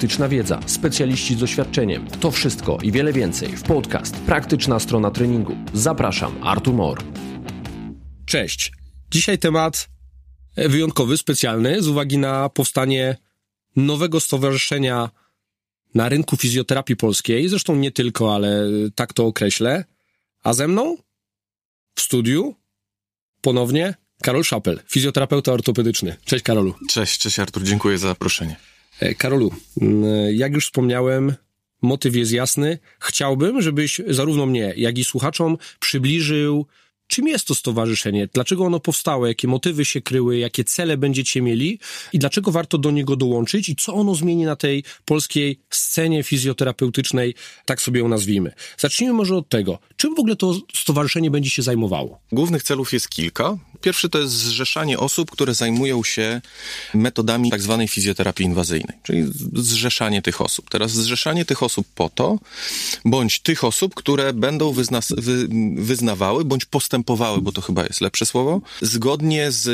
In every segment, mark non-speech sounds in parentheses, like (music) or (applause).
praktyczna wiedza, specjaliści z doświadczeniem. To wszystko i wiele więcej w podcast Praktyczna strona treningu. Zapraszam, Artur Mor. Cześć. Dzisiaj temat wyjątkowy, specjalny z uwagi na powstanie nowego stowarzyszenia na rynku fizjoterapii polskiej. Zresztą nie tylko, ale tak to określę. A ze mną w studiu ponownie Karol Szapel, fizjoterapeuta ortopedyczny. Cześć Karolu. Cześć, cześć Artur, dziękuję za zaproszenie. E, Karolu, jak już wspomniałem, motyw jest jasny. Chciałbym, żebyś zarówno mnie, jak i słuchaczom przybliżył Czym jest to stowarzyszenie? Dlaczego ono powstało? Jakie motywy się kryły? Jakie cele będziecie mieli? I dlaczego warto do niego dołączyć? I co ono zmieni na tej polskiej scenie fizjoterapeutycznej, tak sobie ją nazwijmy? Zacznijmy może od tego. Czym w ogóle to stowarzyszenie będzie się zajmowało? Głównych celów jest kilka. Pierwszy to jest zrzeszanie osób, które zajmują się metodami tak zwanej fizjoterapii inwazyjnej, czyli zrzeszanie tych osób. Teraz zrzeszanie tych osób po to, bądź tych osób, które będą wyzna wy wyznawały, bądź postępowały, bo to chyba jest lepsze słowo, zgodnie z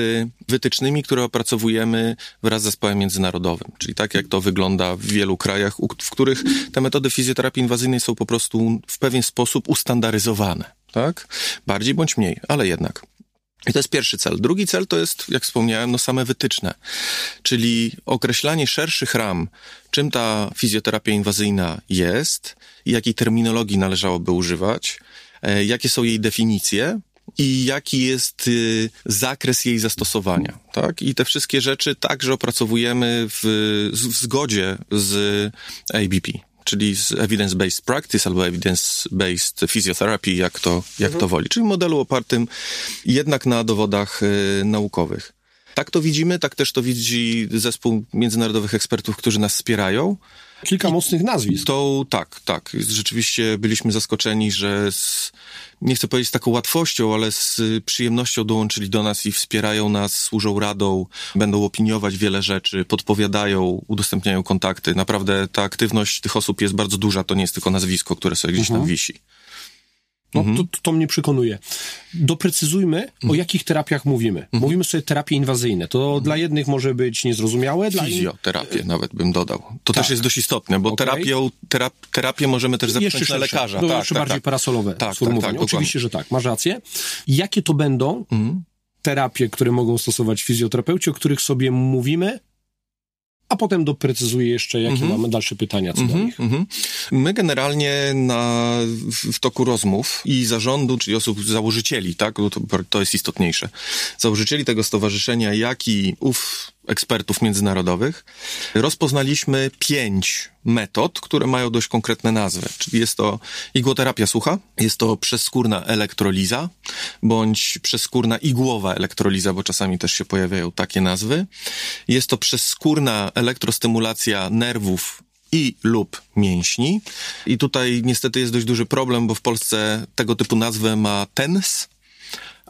wytycznymi, które opracowujemy wraz z zespołem międzynarodowym. Czyli tak jak to wygląda w wielu krajach, w których te metody fizjoterapii inwazyjnej są po prostu w pewien sposób ustandaryzowane. Tak? Bardziej bądź mniej, ale jednak. I to jest pierwszy cel. Drugi cel to jest, jak wspomniałem, no same wytyczne, czyli określanie szerszych ram, czym ta fizjoterapia inwazyjna jest, jakiej terminologii należałoby używać, e, jakie są jej definicje, i jaki jest y, zakres jej zastosowania, tak? I te wszystkie rzeczy także opracowujemy w, w zgodzie z ABP, czyli z evidence-based practice albo evidence-based physiotherapy, jak to, jak mhm. to woli, czyli modelu opartym jednak na dowodach y, naukowych. Tak to widzimy, tak też to widzi zespół międzynarodowych ekspertów, którzy nas wspierają. Kilka I mocnych nazwisk. To tak, tak. Rzeczywiście byliśmy zaskoczeni, że z, nie chcę powiedzieć z taką łatwością, ale z przyjemnością dołączyli do nas i wspierają nas, służą radą, będą opiniować wiele rzeczy, podpowiadają, udostępniają kontakty. Naprawdę ta aktywność tych osób jest bardzo duża, to nie jest tylko nazwisko, które sobie gdzieś tam mhm. wisi. No, mhm. to, to mnie przekonuje. Doprecyzujmy, mhm. o jakich terapiach mówimy. Mhm. Mówimy sobie terapie inwazyjne. To mhm. dla jednych może być niezrozumiałe. Dla Fizjoterapię in... nawet bym dodał. To tak. też jest dość istotne, bo okay. terapią, terap, terapię możemy też zapytać na lekarza. To tak, jeszcze tak, bardziej tak. parasolowe tak, sformułowanie. Tak, tak, Oczywiście, że tak. Masz rację. Jakie to będą mhm. terapie, które mogą stosować fizjoterapeuci, o których sobie mówimy, a potem doprecyzuję jeszcze, jakie mm -hmm. mamy dalsze pytania co mm -hmm, do nich. Mm -hmm. My generalnie na, w, toku rozmów i zarządu, czyli osób założycieli, tak, to, to jest istotniejsze, założycieli tego stowarzyszenia, jak i ów ekspertów międzynarodowych, rozpoznaliśmy pięć metod, które mają dość konkretne nazwy. Czyli jest to igłoterapia sucha, jest to przeskórna elektroliza, bądź przeskórna igłowa elektroliza, bo czasami też się pojawiają takie nazwy. Jest to przeskórna elektrostymulacja nerwów i lub mięśni. I tutaj niestety jest dość duży problem, bo w Polsce tego typu nazwę ma TENS,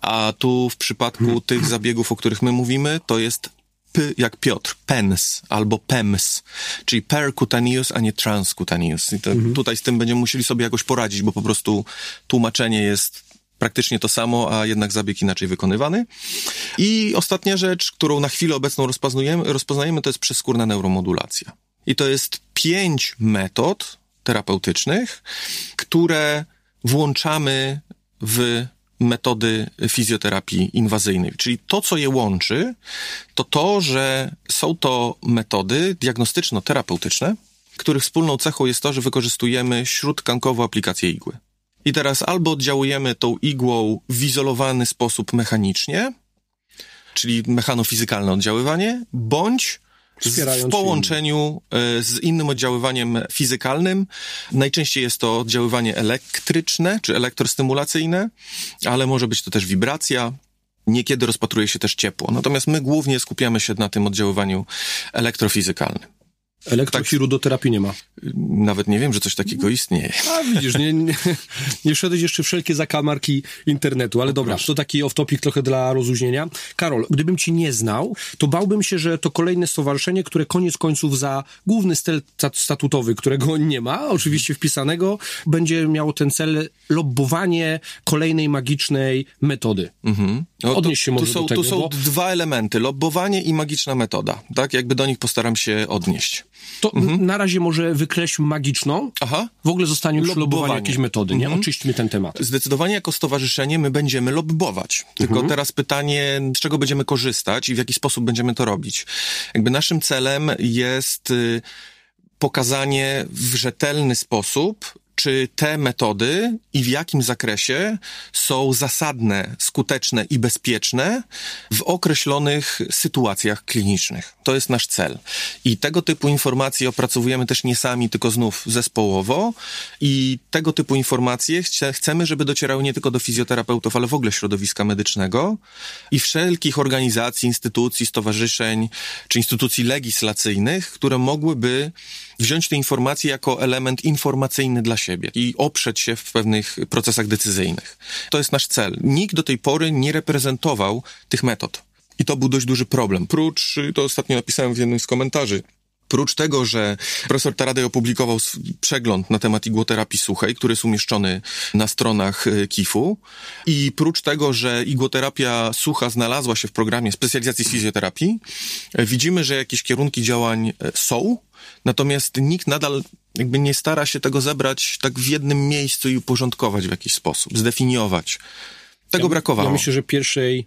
a tu w przypadku tych zabiegów, o których my mówimy, to jest P jak Piotr, PENS albo PEMS, czyli percutaneous, a nie transcutaneous. I to, mhm. tutaj z tym będziemy musieli sobie jakoś poradzić, bo po prostu tłumaczenie jest praktycznie to samo, a jednak zabieg inaczej wykonywany. I ostatnia rzecz, którą na chwilę obecną rozpoznajemy, rozpoznajemy to jest przeskórna neuromodulacja. I to jest pięć metod terapeutycznych, które włączamy w metody fizjoterapii inwazyjnej. Czyli to, co je łączy, to to, że są to metody diagnostyczno-terapeutyczne, których wspólną cechą jest to, że wykorzystujemy śródkankową aplikację igły. I teraz albo oddziałujemy tą igłą w izolowany sposób mechanicznie, czyli mechanofizykalne oddziaływanie, bądź w połączeniu e, z innym oddziaływaniem fizykalnym. Najczęściej jest to oddziaływanie elektryczne czy elektrostymulacyjne, ale może być to też wibracja. Niekiedy rozpatruje się też ciepło. Natomiast my głównie skupiamy się na tym oddziaływaniu elektrofizykalnym. Elektrochirudoterapii nie ma. Nawet nie wiem, że coś takiego istnieje. A widzisz, nie, nie, nie wszedłeś jeszcze wszelkie zakamarki internetu, ale dobra, to taki off-topic trochę dla rozluźnienia. Karol, gdybym ci nie znał, to bałbym się, że to kolejne stowarzyszenie, które koniec końców za główny cel statutowy, którego nie ma, oczywiście wpisanego, będzie miało ten cel lobbowanie kolejnej magicznej metody. Mhm. No, Odnieść się może tu są, do tego, Tu są bo... dwa elementy, lobbowanie i magiczna metoda. Tak, jakby do nich postaram się odnieść. To mhm. na razie może wykreślmy magiczną. Aha. W ogóle zostanie już lobbowanie jakieś metody, nie? Mhm. Oczyśćmy ten temat. Zdecydowanie jako stowarzyszenie my będziemy lobbować. Tylko mhm. teraz pytanie, z czego będziemy korzystać i w jaki sposób będziemy to robić. Jakby naszym celem jest y, pokazanie w rzetelny sposób czy te metody i w jakim zakresie są zasadne, skuteczne i bezpieczne w określonych sytuacjach klinicznych. To jest nasz cel. I tego typu informacje opracowujemy też nie sami, tylko znów zespołowo. I tego typu informacje chcemy, żeby docierały nie tylko do fizjoterapeutów, ale w ogóle środowiska medycznego i wszelkich organizacji, instytucji, stowarzyszeń czy instytucji legislacyjnych, które mogłyby wziąć te informacje jako element informacyjny dla siebie i oprzeć się w pewnych procesach decyzyjnych. To jest nasz cel. Nikt do tej pory nie reprezentował tych metod. I to był dość duży problem. Prócz, to ostatnio napisałem w jednym z komentarzy, Prócz tego, że profesor Taradej opublikował przegląd na temat igłoterapii suchej, który jest umieszczony na stronach y, KIF-u i prócz tego, że igłoterapia sucha znalazła się w programie specjalizacji z fizjoterapii, widzimy, że jakieś kierunki działań y, są, natomiast nikt nadal jakby nie stara się tego zebrać tak w jednym miejscu i uporządkować w jakiś sposób, zdefiniować. Tego ja, brakowało. Ja myślę, że pierwszej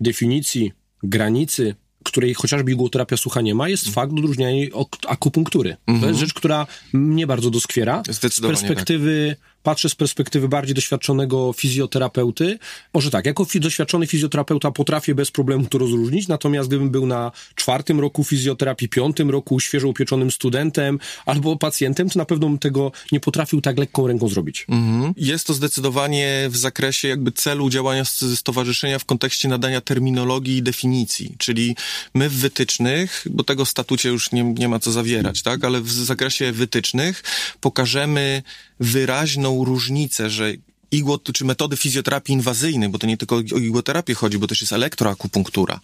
definicji, granicy której chociażby igłoterapia sucha nie ma, jest mm. fakt odróżniania akupunktury. Mm -hmm. To jest mhm. rzecz, która mnie bardzo doskwiera. Z perspektywy tak patrzę z perspektywy bardziej doświadczonego fizjoterapeuty. Może tak, jako doświadczony fizjoterapeuta potrafię bez problemu to rozróżnić, natomiast gdybym był na czwartym roku fizjoterapii, piątym roku świeżo upieczonym studentem albo pacjentem, to na pewno bym tego nie potrafił tak lekką ręką zrobić. Mhm. Jest to zdecydowanie w zakresie jakby celu działania stowarzyszenia w kontekście nadania terminologii i definicji, czyli my w wytycznych, bo tego statucie już nie, nie ma co zawierać, tak, ale w zakresie wytycznych pokażemy wyraźną różnicę, że igło, czy metody fizjoterapii inwazyjnej, bo to nie tylko o igłoterapię chodzi, bo też jest elektroakupunktura,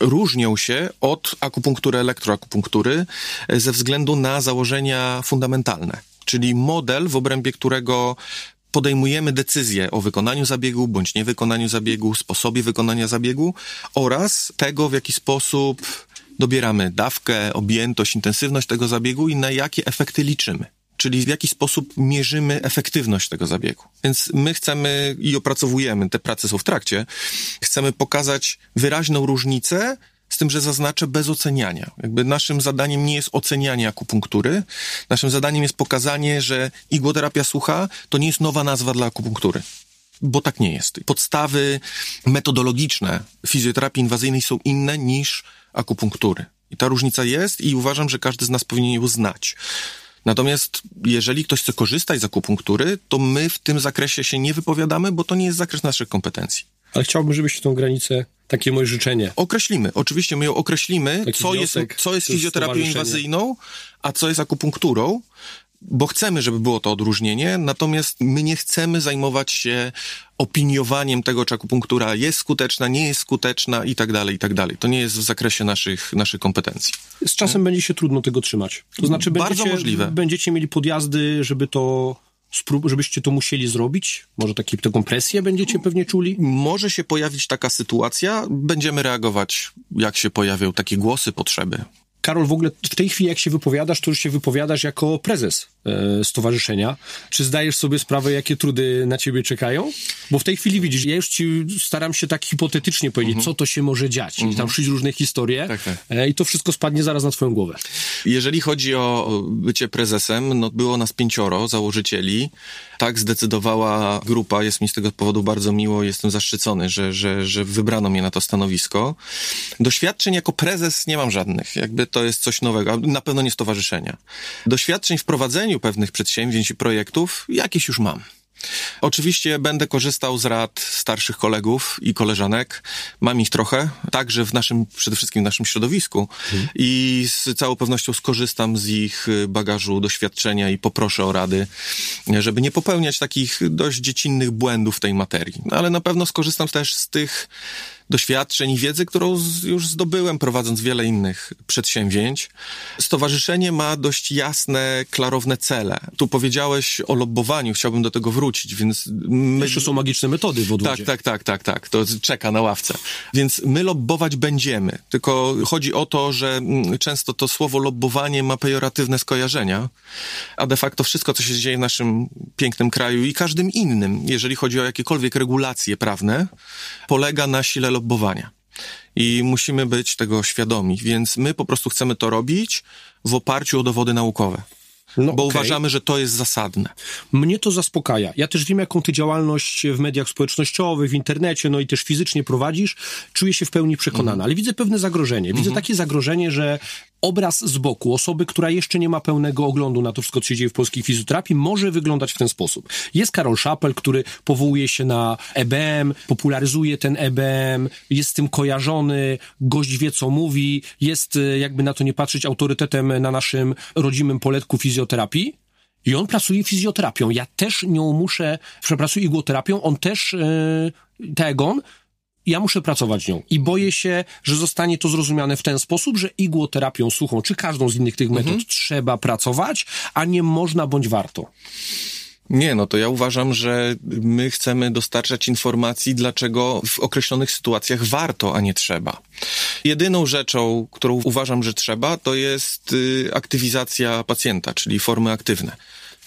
różnią się od akupunktury elektroakupunktury e, ze względu na założenia fundamentalne. Czyli model, w obrębie którego podejmujemy decyzję o wykonaniu zabiegu bądź niewykonaniu zabiegu, sposobie wykonania zabiegu oraz tego, w jaki sposób dobieramy dawkę, objętość, intensywność tego zabiegu i na jakie efekty liczymy czyli w jaki sposób mierzymy efektywność tego zabiegu. Więc my chcemy i opracowujemy, te prace są w trakcie, chcemy pokazać wyraźną różnicę, z tym, że zaznaczę bez oceniania. Jakby naszym zadaniem nie jest ocenianie akupunktury, naszym zadaniem jest pokazanie, że igłoterapia sucha to nie jest nowa nazwa dla akupunktury bo tak nie jest. Podstawy metodologiczne fizjoterapii inwazyjnej są inne niż akupunktury. I ta różnica jest i uważam, że każdy z nas powinien ją znać. Natomiast jeżeli ktoś chce korzystać z akupunktury, to my w tym zakresie się nie wypowiadamy, bo to nie jest zakres naszych kompetencji. Ale chciałbym, żebyście tą granicę, takie moje życzenie. Określimy, oczywiście my ją określimy, co jest, co jest fizjoterapią inwazyjną, a co jest akupunkturą, bo chcemy, żeby było to odróżnienie, natomiast my nie chcemy zajmować się opiniowaniem tego, czy akupunktura jest skuteczna, nie jest skuteczna i tak dalej, i tak dalej. To nie jest w zakresie naszych, naszych kompetencji. Z czasem będzie się trudno tego trzymać. To znaczy, Bardzo będziecie, możliwe. będziecie mieli podjazdy, żeby to żebyście to musieli zrobić? Może taki, taką presję będziecie pewnie czuli? Może się pojawić taka sytuacja, będziemy reagować, jak się pojawią takie głosy, potrzeby. Karol, w ogóle w tej chwili, jak się wypowiadasz, to już się wypowiadasz jako prezes e, stowarzyszenia. Czy zdajesz sobie sprawę, jakie trudy na ciebie czekają? Bo w tej chwili widzisz, ja już ci staram się tak hipotetycznie powiedzieć, mm -hmm. co to się może dziać. Mm -hmm. I tam mhm. przyjść różne historie tak, tak. E, i to wszystko spadnie zaraz na twoją głowę. Jeżeli chodzi o bycie prezesem, no było nas pięcioro założycieli. Tak zdecydowała grupa. Jest mi z tego powodu bardzo miło. Jestem zaszczycony, że, że, że wybrano mnie na to stanowisko. Doświadczeń jako prezes nie mam żadnych. Jakby to jest coś nowego. Na pewno nie stowarzyszenia. Doświadczeń w prowadzeniu pewnych przedsięwzięć i projektów jakieś już mam. Oczywiście będę korzystał z rad starszych kolegów i koleżanek. Mam ich trochę, także w naszym, przede wszystkim w naszym środowisku hmm. i z całą pewnością skorzystam z ich bagażu doświadczenia i poproszę o rady, żeby nie popełniać takich dość dziecinnych błędów w tej materii. Ale na pewno skorzystam też z tych doświadczeń i wiedzy, którą z, już zdobyłem prowadząc wiele innych przedsięwzięć. Stowarzyszenie ma dość jasne, klarowne cele. Tu powiedziałeś o lobbowaniu, chciałbym do tego wrócić, więc my... Jeszcze są magiczne metody w odwodzie. Tak, tak, tak, tak, tak. To czeka na ławce. Więc my lobbować będziemy. Tylko chodzi o to, że mm, często to słowo lobbowanie ma pejoratywne skojarzenia, a de facto wszystko, co się dzieje w naszym pięknym kraju i każdym innym, jeżeli chodzi o jakiekolwiek regulacje prawne, polega na sile lobbowania. I musimy być tego świadomi, więc my po prostu chcemy to robić w oparciu o dowody naukowe. No, bo okay. uważamy, że to jest zasadne. Mnie to zaspokaja. Ja też wiem, jaką ty działalność w mediach społecznościowych, w internecie, no i też fizycznie prowadzisz. Czuję się w pełni przekonana, mm. ale widzę pewne zagrożenie. Widzę mm -hmm. takie zagrożenie, że obraz z boku osoby, która jeszcze nie ma pełnego oglądu na to wszystko, co się dzieje w polskiej fizjoterapii, może wyglądać w ten sposób. Jest Karol Szapel, który powołuje się na EBM, popularyzuje ten EBM, jest z tym kojarzony, gość wie, co mówi, jest, e, jakby na to nie patrzeć, autorytetem na naszym rodzimym poletku fizjoterapii. I on pracuje fizjoterapią. Ja też nią muszę, przepracuję igłoterapią, on też, yy, Tegon, ja muszę pracować nią. I boję się, że zostanie to zrozumiane w ten sposób, że igłoterapią suchą, czy każdą z innych tych metod mhm. trzeba pracować, a nie można bądź warto. Nie, no to ja uważam, że my chcemy dostarczać informacji, dlaczego w określonych sytuacjach warto, a nie trzeba. Jedyną rzeczą, którą uważam, że trzeba, to jest y, aktywizacja pacjenta, czyli formy aktywne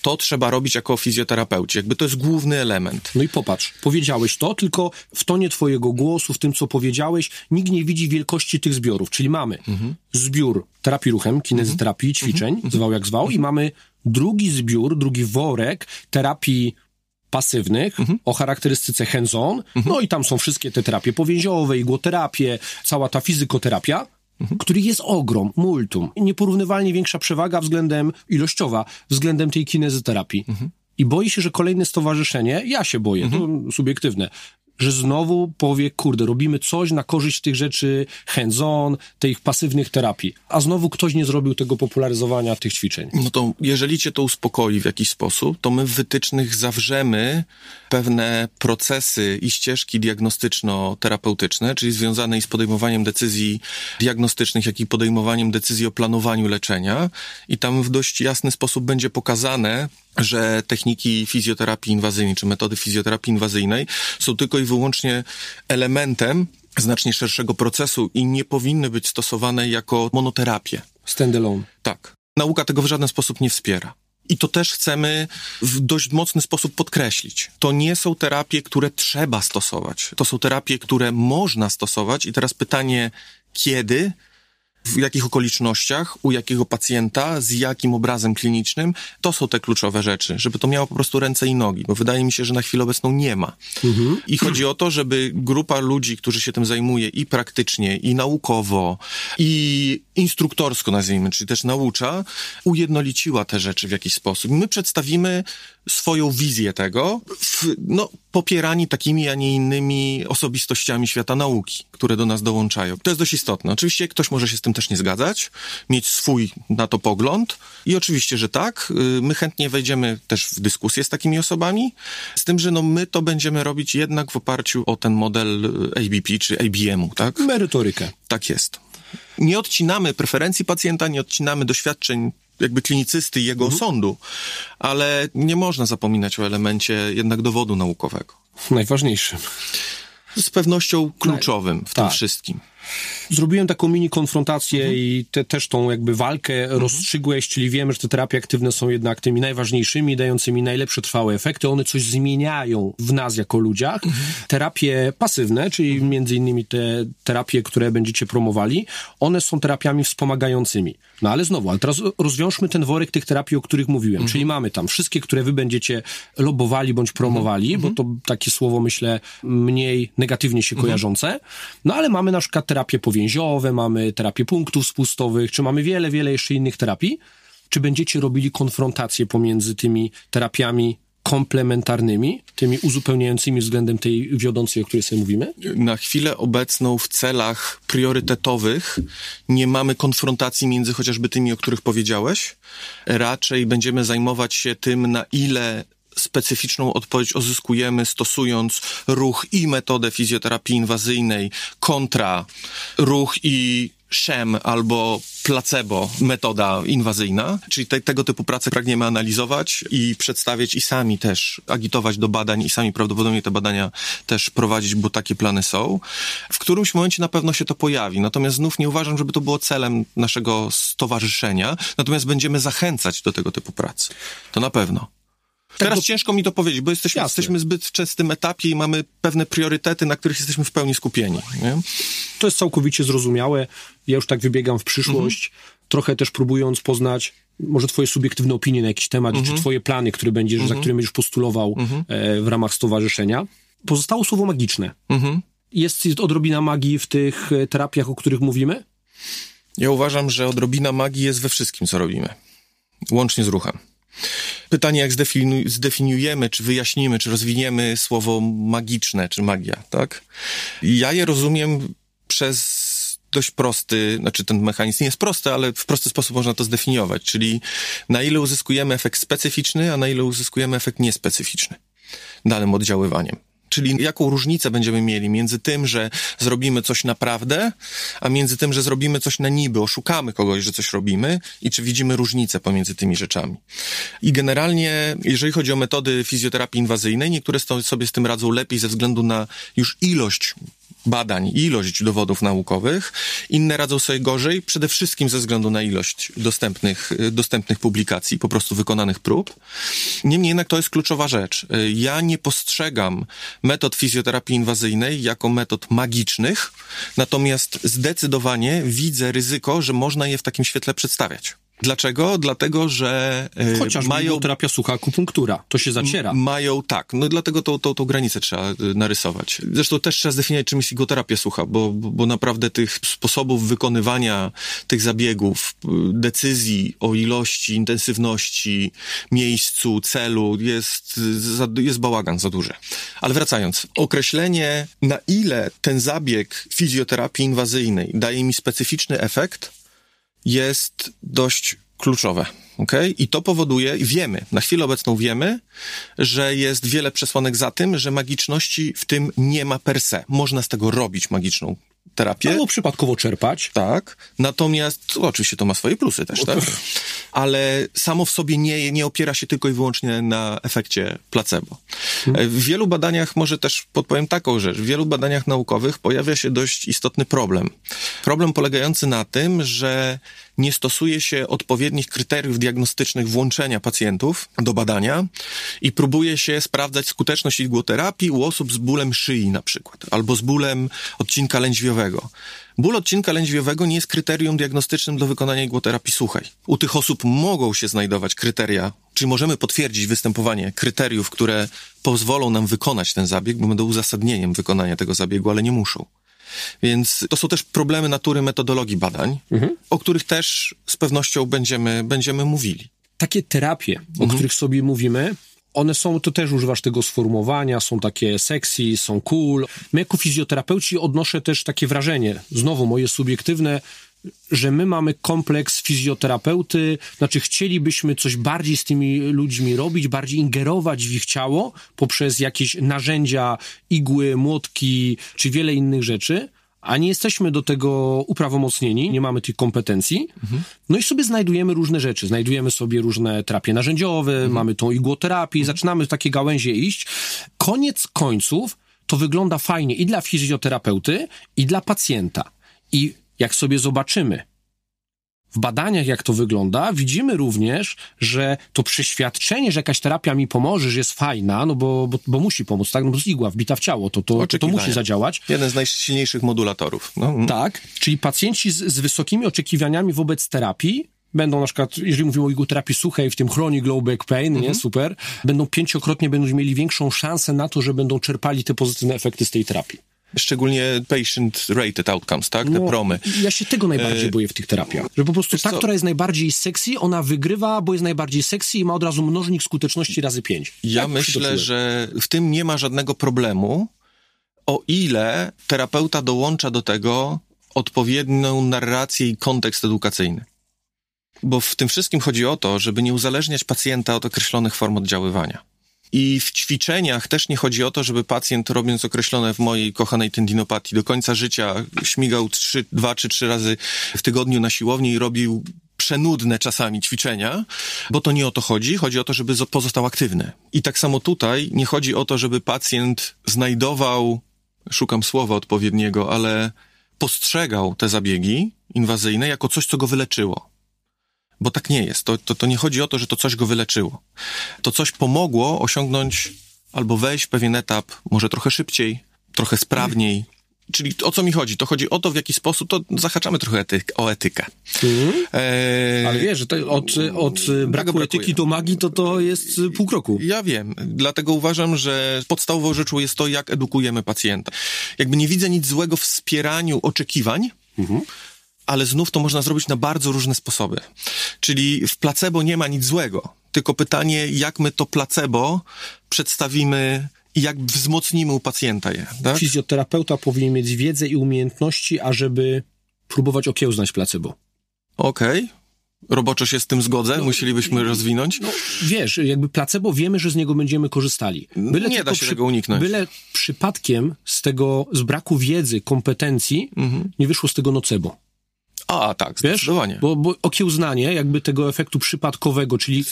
to trzeba robić jako fizjoterapeuci. Jakby to jest główny element. No i popatrz, powiedziałeś to, tylko w tonie twojego głosu, w tym, co powiedziałeś, nikt nie widzi wielkości tych zbiorów. Czyli mamy mhm. zbiór terapii ruchem, kinezyterapii, mhm. ćwiczeń, mhm. zwał jak zwał, i mamy drugi zbiór, drugi worek terapii pasywnych mhm. o charakterystyce hands-on, mhm. no i tam są wszystkie te terapie powięziowe, igłoterapie, cała ta fizykoterapia, mhm. który jest ogrom, multum. Nieporównywalnie większa przewaga względem ilościowa, względem tej kinezyterapii. Mhm. I boi się, że kolejne stowarzyszenie, ja się boję, to mhm. subiektywne, że znowu powie, kurde, robimy coś na korzyść tych rzeczy hands-on, tych pasywnych terapii, a znowu ktoś nie zrobił tego popularyzowania tych ćwiczeń. No to jeżeli cię to uspokoi w jakiś sposób, to my w wytycznych zawrzemy pewne procesy i ścieżki diagnostyczno-terapeutyczne, czyli związane z podejmowaniem decyzji diagnostycznych, jak i podejmowaniem decyzji o planowaniu leczenia i tam w dość jasny sposób będzie pokazane, że techniki fizjoterapii inwazyjnej, czy metody fizjoterapii inwazyjnej są tylko i wyłącznie elementem znacznie szerszego procesu i nie powinny być stosowane jako monoterapię. Standalone. Tak. Nauka tego w żaden sposób nie wspiera. I to też chcemy w dość mocny sposób podkreślić. To nie są terapie, które trzeba stosować. To są terapie, które można stosować. I teraz pytanie, kiedy w jakich okolicznościach, u jakiego pacjenta, z jakim obrazem klinicznym, to są te kluczowe rzeczy, żeby to miało po prostu ręce i nogi, bo wydaje mi się, że na chwilę obecną nie ma. Mhm. I chodzi o to, żeby grupa ludzi, którzy się tym zajmuje i praktycznie, i naukowo, i instruktorsko nazwijmy, czyli też naucza, ujednoliciła te rzeczy w jakiś sposób. My przedstawimy swoją wizję tego, w, no, popierani takimi, a nie innymi osobistościami świata nauki, które do nas dołączają. To jest dość istotne. Oczywiście ktoś może się z tym też nie zgadzać, mieć swój na to pogląd i oczywiście, że tak. Y, my chętnie wejdziemy też w dyskusję z takimi osobami, z tym, że no my to będziemy robić jednak w oparciu o ten model y, ABP czy ABM-u, tak? Merytorykę. Tak jest. Nie odcinamy preferencji pacjenta, nie odcinamy doświadczeń jakby klinicysty i jego mhm. sądu, ale nie można zapominać o elemencie jednak dowodu naukowego. Najważniejszym. Z pewnością kluczowym w tak. tym wszystkim. Zrobiłem taką mini konfrontację mhm. i te, też tą jakby walkę mhm. rozstrzygłeś, czyli wiemy, że te terapie aktywne są jednak tymi najważniejszymi, dającymi najlepsze trwałe efekty. One coś zmieniają w nas jako ludziach. Mhm. Terapie pasywne, czyli mhm. między innymi te terapie, które będziecie promowali, one są terapiami wspomagającymi. No ale znowu, ale teraz rozwiążmy ten worek tych terapii, o których mówiłem. Czyli mamy tam wszystkie, które wy będziecie lobowali bądź promowali, bo to takie słowo, myślę, mniej negatywnie się kojarzące. No ale mamy na przykład terapie powięziowe, mamy terapię punktów spustowych, czy mamy wiele, wiele jeszcze innych terapii. Czy będziecie robili konfrontację pomiędzy tymi terapiami komplementarnymi, tymi uzupełniającymi względem tej wiodącej, o której sobie mówimy? Na chwilę obecną w celach priorytetowych nie mamy konfrontacji między chociażby tymi, o których powiedziałeś. Raczej będziemy zajmować się tym, na ile specyficzną odpowiedź uzyskujemy stosując ruch i metodę fizjoterapii inwazyjnej kontra ruch i SHEM albo placebo, metoda inwazyjna, czyli te, tego typu prace pragniemy analizować i przedstawiać i sami też agitować do badań i sami prawdopodobnie te badania też prowadzić, bo takie plany są. W którymś momencie na pewno się to pojawi, natomiast znów nie uważam, żeby to było celem naszego stowarzyszenia, natomiast będziemy zachęcać do tego typu pracy. To na pewno. Teraz bo- ciężko mi to powiedzieć, bo jesteśmy, Jasne. jesteśmy zbyt w czystym etapie i mamy pewne priorytety, na których jesteśmy w pełni skupieni. Nie? To jest całkowicie zrozumiałe. Ja już tak wybiegam w przyszłość, trochę też próbując poznać może twoje subiektywne opinie na jakiś temat, czy twoje plany, które będziesz, za które będziesz postulował e, w ramach stowarzyszenia. Pozostało słowo magiczne. Mhm. Jest odrobina magii w tych e, terapiach, o których mówimy? Ja uważam, że odrobina magii jest we wszystkim, co robimy. Łącznie z ruchem. Pytanie, jak zdefiniujemy, czy wyjaśnimy, czy rozwiniemy słowo magiczne, czy magia, tak? Ja je rozumiem przez dość prosty, znaczy ten mechanizm nie jest prosty, ale w prosty sposób można to zdefiniować, czyli na ile uzyskujemy efekt specyficzny, a na ile uzyskujemy efekt niespecyficzny danym oddziaływaniem. Czyli jaką różnicę będziemy mieli między tym, że zrobimy coś naprawdę, a między tym, że zrobimy coś na niby, oszukamy kogoś, że coś robimy i czy widzimy różnicę pomiędzy tymi rzeczami. I generalnie, jeżeli chodzi o metody fizjoterapii inwazyjnej, niektóre sobie z tym radzą lepiej ze względu na już ilość badań i ilość dowodów naukowych. Inne radzą sobie gorzej, przede wszystkim ze względu na ilość dostępnych, y, dostępnych publikacji, po prostu wykonanych prób. Niemniej jednak to jest kluczowa rzecz. Y, Ja nie postrzegam metod fizjoterapii inwazyjnej jako metod magicznych, natomiast zdecydowanie widzę ryzyko, że można je w takim świetle przedstawiać. Dlaczego? Dlatego, że y, Chociażby mają terapia sucha, akupunktura. To się zaciera. mają tak, no dlatego tą, tą, tą granicę trzeba y, narysować. Zresztą też trzeba zdefiniować, czym jest igoterapia sucha, bo, bo naprawdę tych sposobów wykonywania tych zabiegów, decyzji o ilości, intensywności, miejscu, celu jest, jest bałagan za duży. Ale wracając, określenie na ile ten zabieg fizjoterapii inwazyjnej daje mi specyficzny efekt, jest dość kluczowe. Okay? I to powoduje, wiemy, na chwilę obecną wiemy, że jest wiele przesłanek za tym, że magiczności w tym nie ma per se. Można z tego robić magiczną terapię. Albo przypadkowo czerpać. Tak, natomiast oczywiście to ma swoje plusy też, tak? Ale samo w sobie nie, nie opiera się tylko i wyłącznie na efekcie placebo. E, W wielu badaniach, może też podpowiem taką rzecz, w wielu badaniach naukowych pojawia się dość istotny problem. Problem polegający na tym, że nie stosuje się odpowiednich kryteriów diagnostycznych włączenia pacjentów do badania i próbuje się sprawdzać skuteczność igłoterapii u osób z bólem szyi na przykład, albo z bólem odcinka lędźwiowego. Ból odcinka lędźwiowego nie jest kryterium diagnostycznym do wykonania igłoterapii suchej. U tych osób mogą się znajdować kryteria, czyli możemy potwierdzić występowanie kryteriów, które pozwolą nam wykonać ten zabieg, bo będą uzasadnieniem wykonania tego zabiegu, ale nie muszą. Więc to są też problemy natury metodologii badań, o których też z pewnością będziemy, będziemy mówili. Takie terapie, o których sobie mówimy, one są, to też używasz tego sformułowania, są takie sexy, są cool. My jako fizjoterapeuci odnoszę też takie wrażenie, znowu moje subiektywne, że my mamy kompleks fizjoterapeuty, znaczy chcielibyśmy coś bardziej z tymi ludźmi robić, bardziej ingerować w ich ciało poprzez jakieś narzędzia, igły, młotki, czy wiele innych rzeczy, a nie jesteśmy do tego uprawomocnieni, nie mamy tych kompetencji. No i sobie znajdujemy różne rzeczy. Znajdujemy sobie różne terapie narzędziowe, mamy tą igłoterapię i zaczynamy w takie gałęzie iść. Koniec końców to wygląda fajnie i dla fizjoterapeuty, i dla pacjenta. I jak sobie zobaczymy w badaniach, jak to wygląda, widzimy również, że to przeświadczenie, że jakaś terapia mi pomoże, że jest fajna, no bo, bo, bo musi pomóc, tak? No bo z igła wbita w ciało, to, to, to Oczekiwania. musi zadziałać. Jeden z najsilniejszych modulatorów. No, mm. Tak, czyli pacjenci z, z wysokimi oczekiwaniami wobec terapii będą na przykład, jeżeli mówimy o igłoterapii suchej, w tym chronic low back pain, nie, super, będą pięciokrotnie będą mieli większą szansę na to, że będą czerpali te pozytywne efekty z tej terapii. Szczególnie patient-rated outcomes, tak? Te No, promy. Ja się tego najbardziej E, boję w tych terapiach. Że po prostu ta, co? która jest najbardziej sexy, ona wygrywa, bo jest najbardziej sexy i ma od razu mnożnik skuteczności razy pięć. Ja Tak myślę, że w tym nie ma żadnego problemu, o ile terapeuta dołącza do tego odpowiednią narrację i kontekst edukacyjny. Bo w tym wszystkim chodzi o to, żeby nie uzależniać pacjenta od określonych form oddziaływania. I w ćwiczeniach też nie chodzi o to, żeby pacjent, robiąc określone w mojej kochanej tendinopatii do końca życia, śmigał trzy, dwa czy trzy razy w tygodniu na siłowni i robił przenudne czasami ćwiczenia, bo to nie o to chodzi. Chodzi o to, żeby pozostał aktywny. I tak samo tutaj nie chodzi o to, żeby pacjent znajdował, szukam słowa odpowiedniego, ale postrzegał te zabiegi inwazyjne jako coś, co go wyleczyło. Bo tak nie jest. To, to, to nie chodzi o to, że to coś go wyleczyło. To coś pomogło osiągnąć albo wejść w pewien etap, może trochę szybciej, trochę sprawniej. Czyli o co mi chodzi? To chodzi o to, w jaki sposób, to zahaczamy trochę etyk, o etykę. Mhm. E... Ale wiesz, że od, od braku etyki do magii to to jest pół kroku. Ja wiem, dlatego uważam, że podstawową rzeczą jest to, jak edukujemy pacjenta. Jakby nie widzę nic złego w wspieraniu oczekiwań, mhm ale znów to można zrobić na bardzo różne sposoby. Czyli w placebo nie ma nic złego, tylko pytanie, jak my to placebo przedstawimy i jak wzmocnimy u pacjenta je. Tak? Fizjoterapeuta powinien mieć wiedzę i umiejętności, ażeby próbować okiełznać placebo. Okej. Okay. Roboczo się z tym zgodzę, no, musielibyśmy rozwinąć. No, wiesz, jakby placebo wiemy, że z niego będziemy korzystali. Byle nie da się przy, tego uniknąć. Byle przypadkiem z tego, z braku wiedzy, kompetencji, mhm. nie wyszło z tego nocebo. A, tak, zdecydowanie. Wiesz? Bo, bo okiełznanie jakby tego efektu przypadkowego, czyli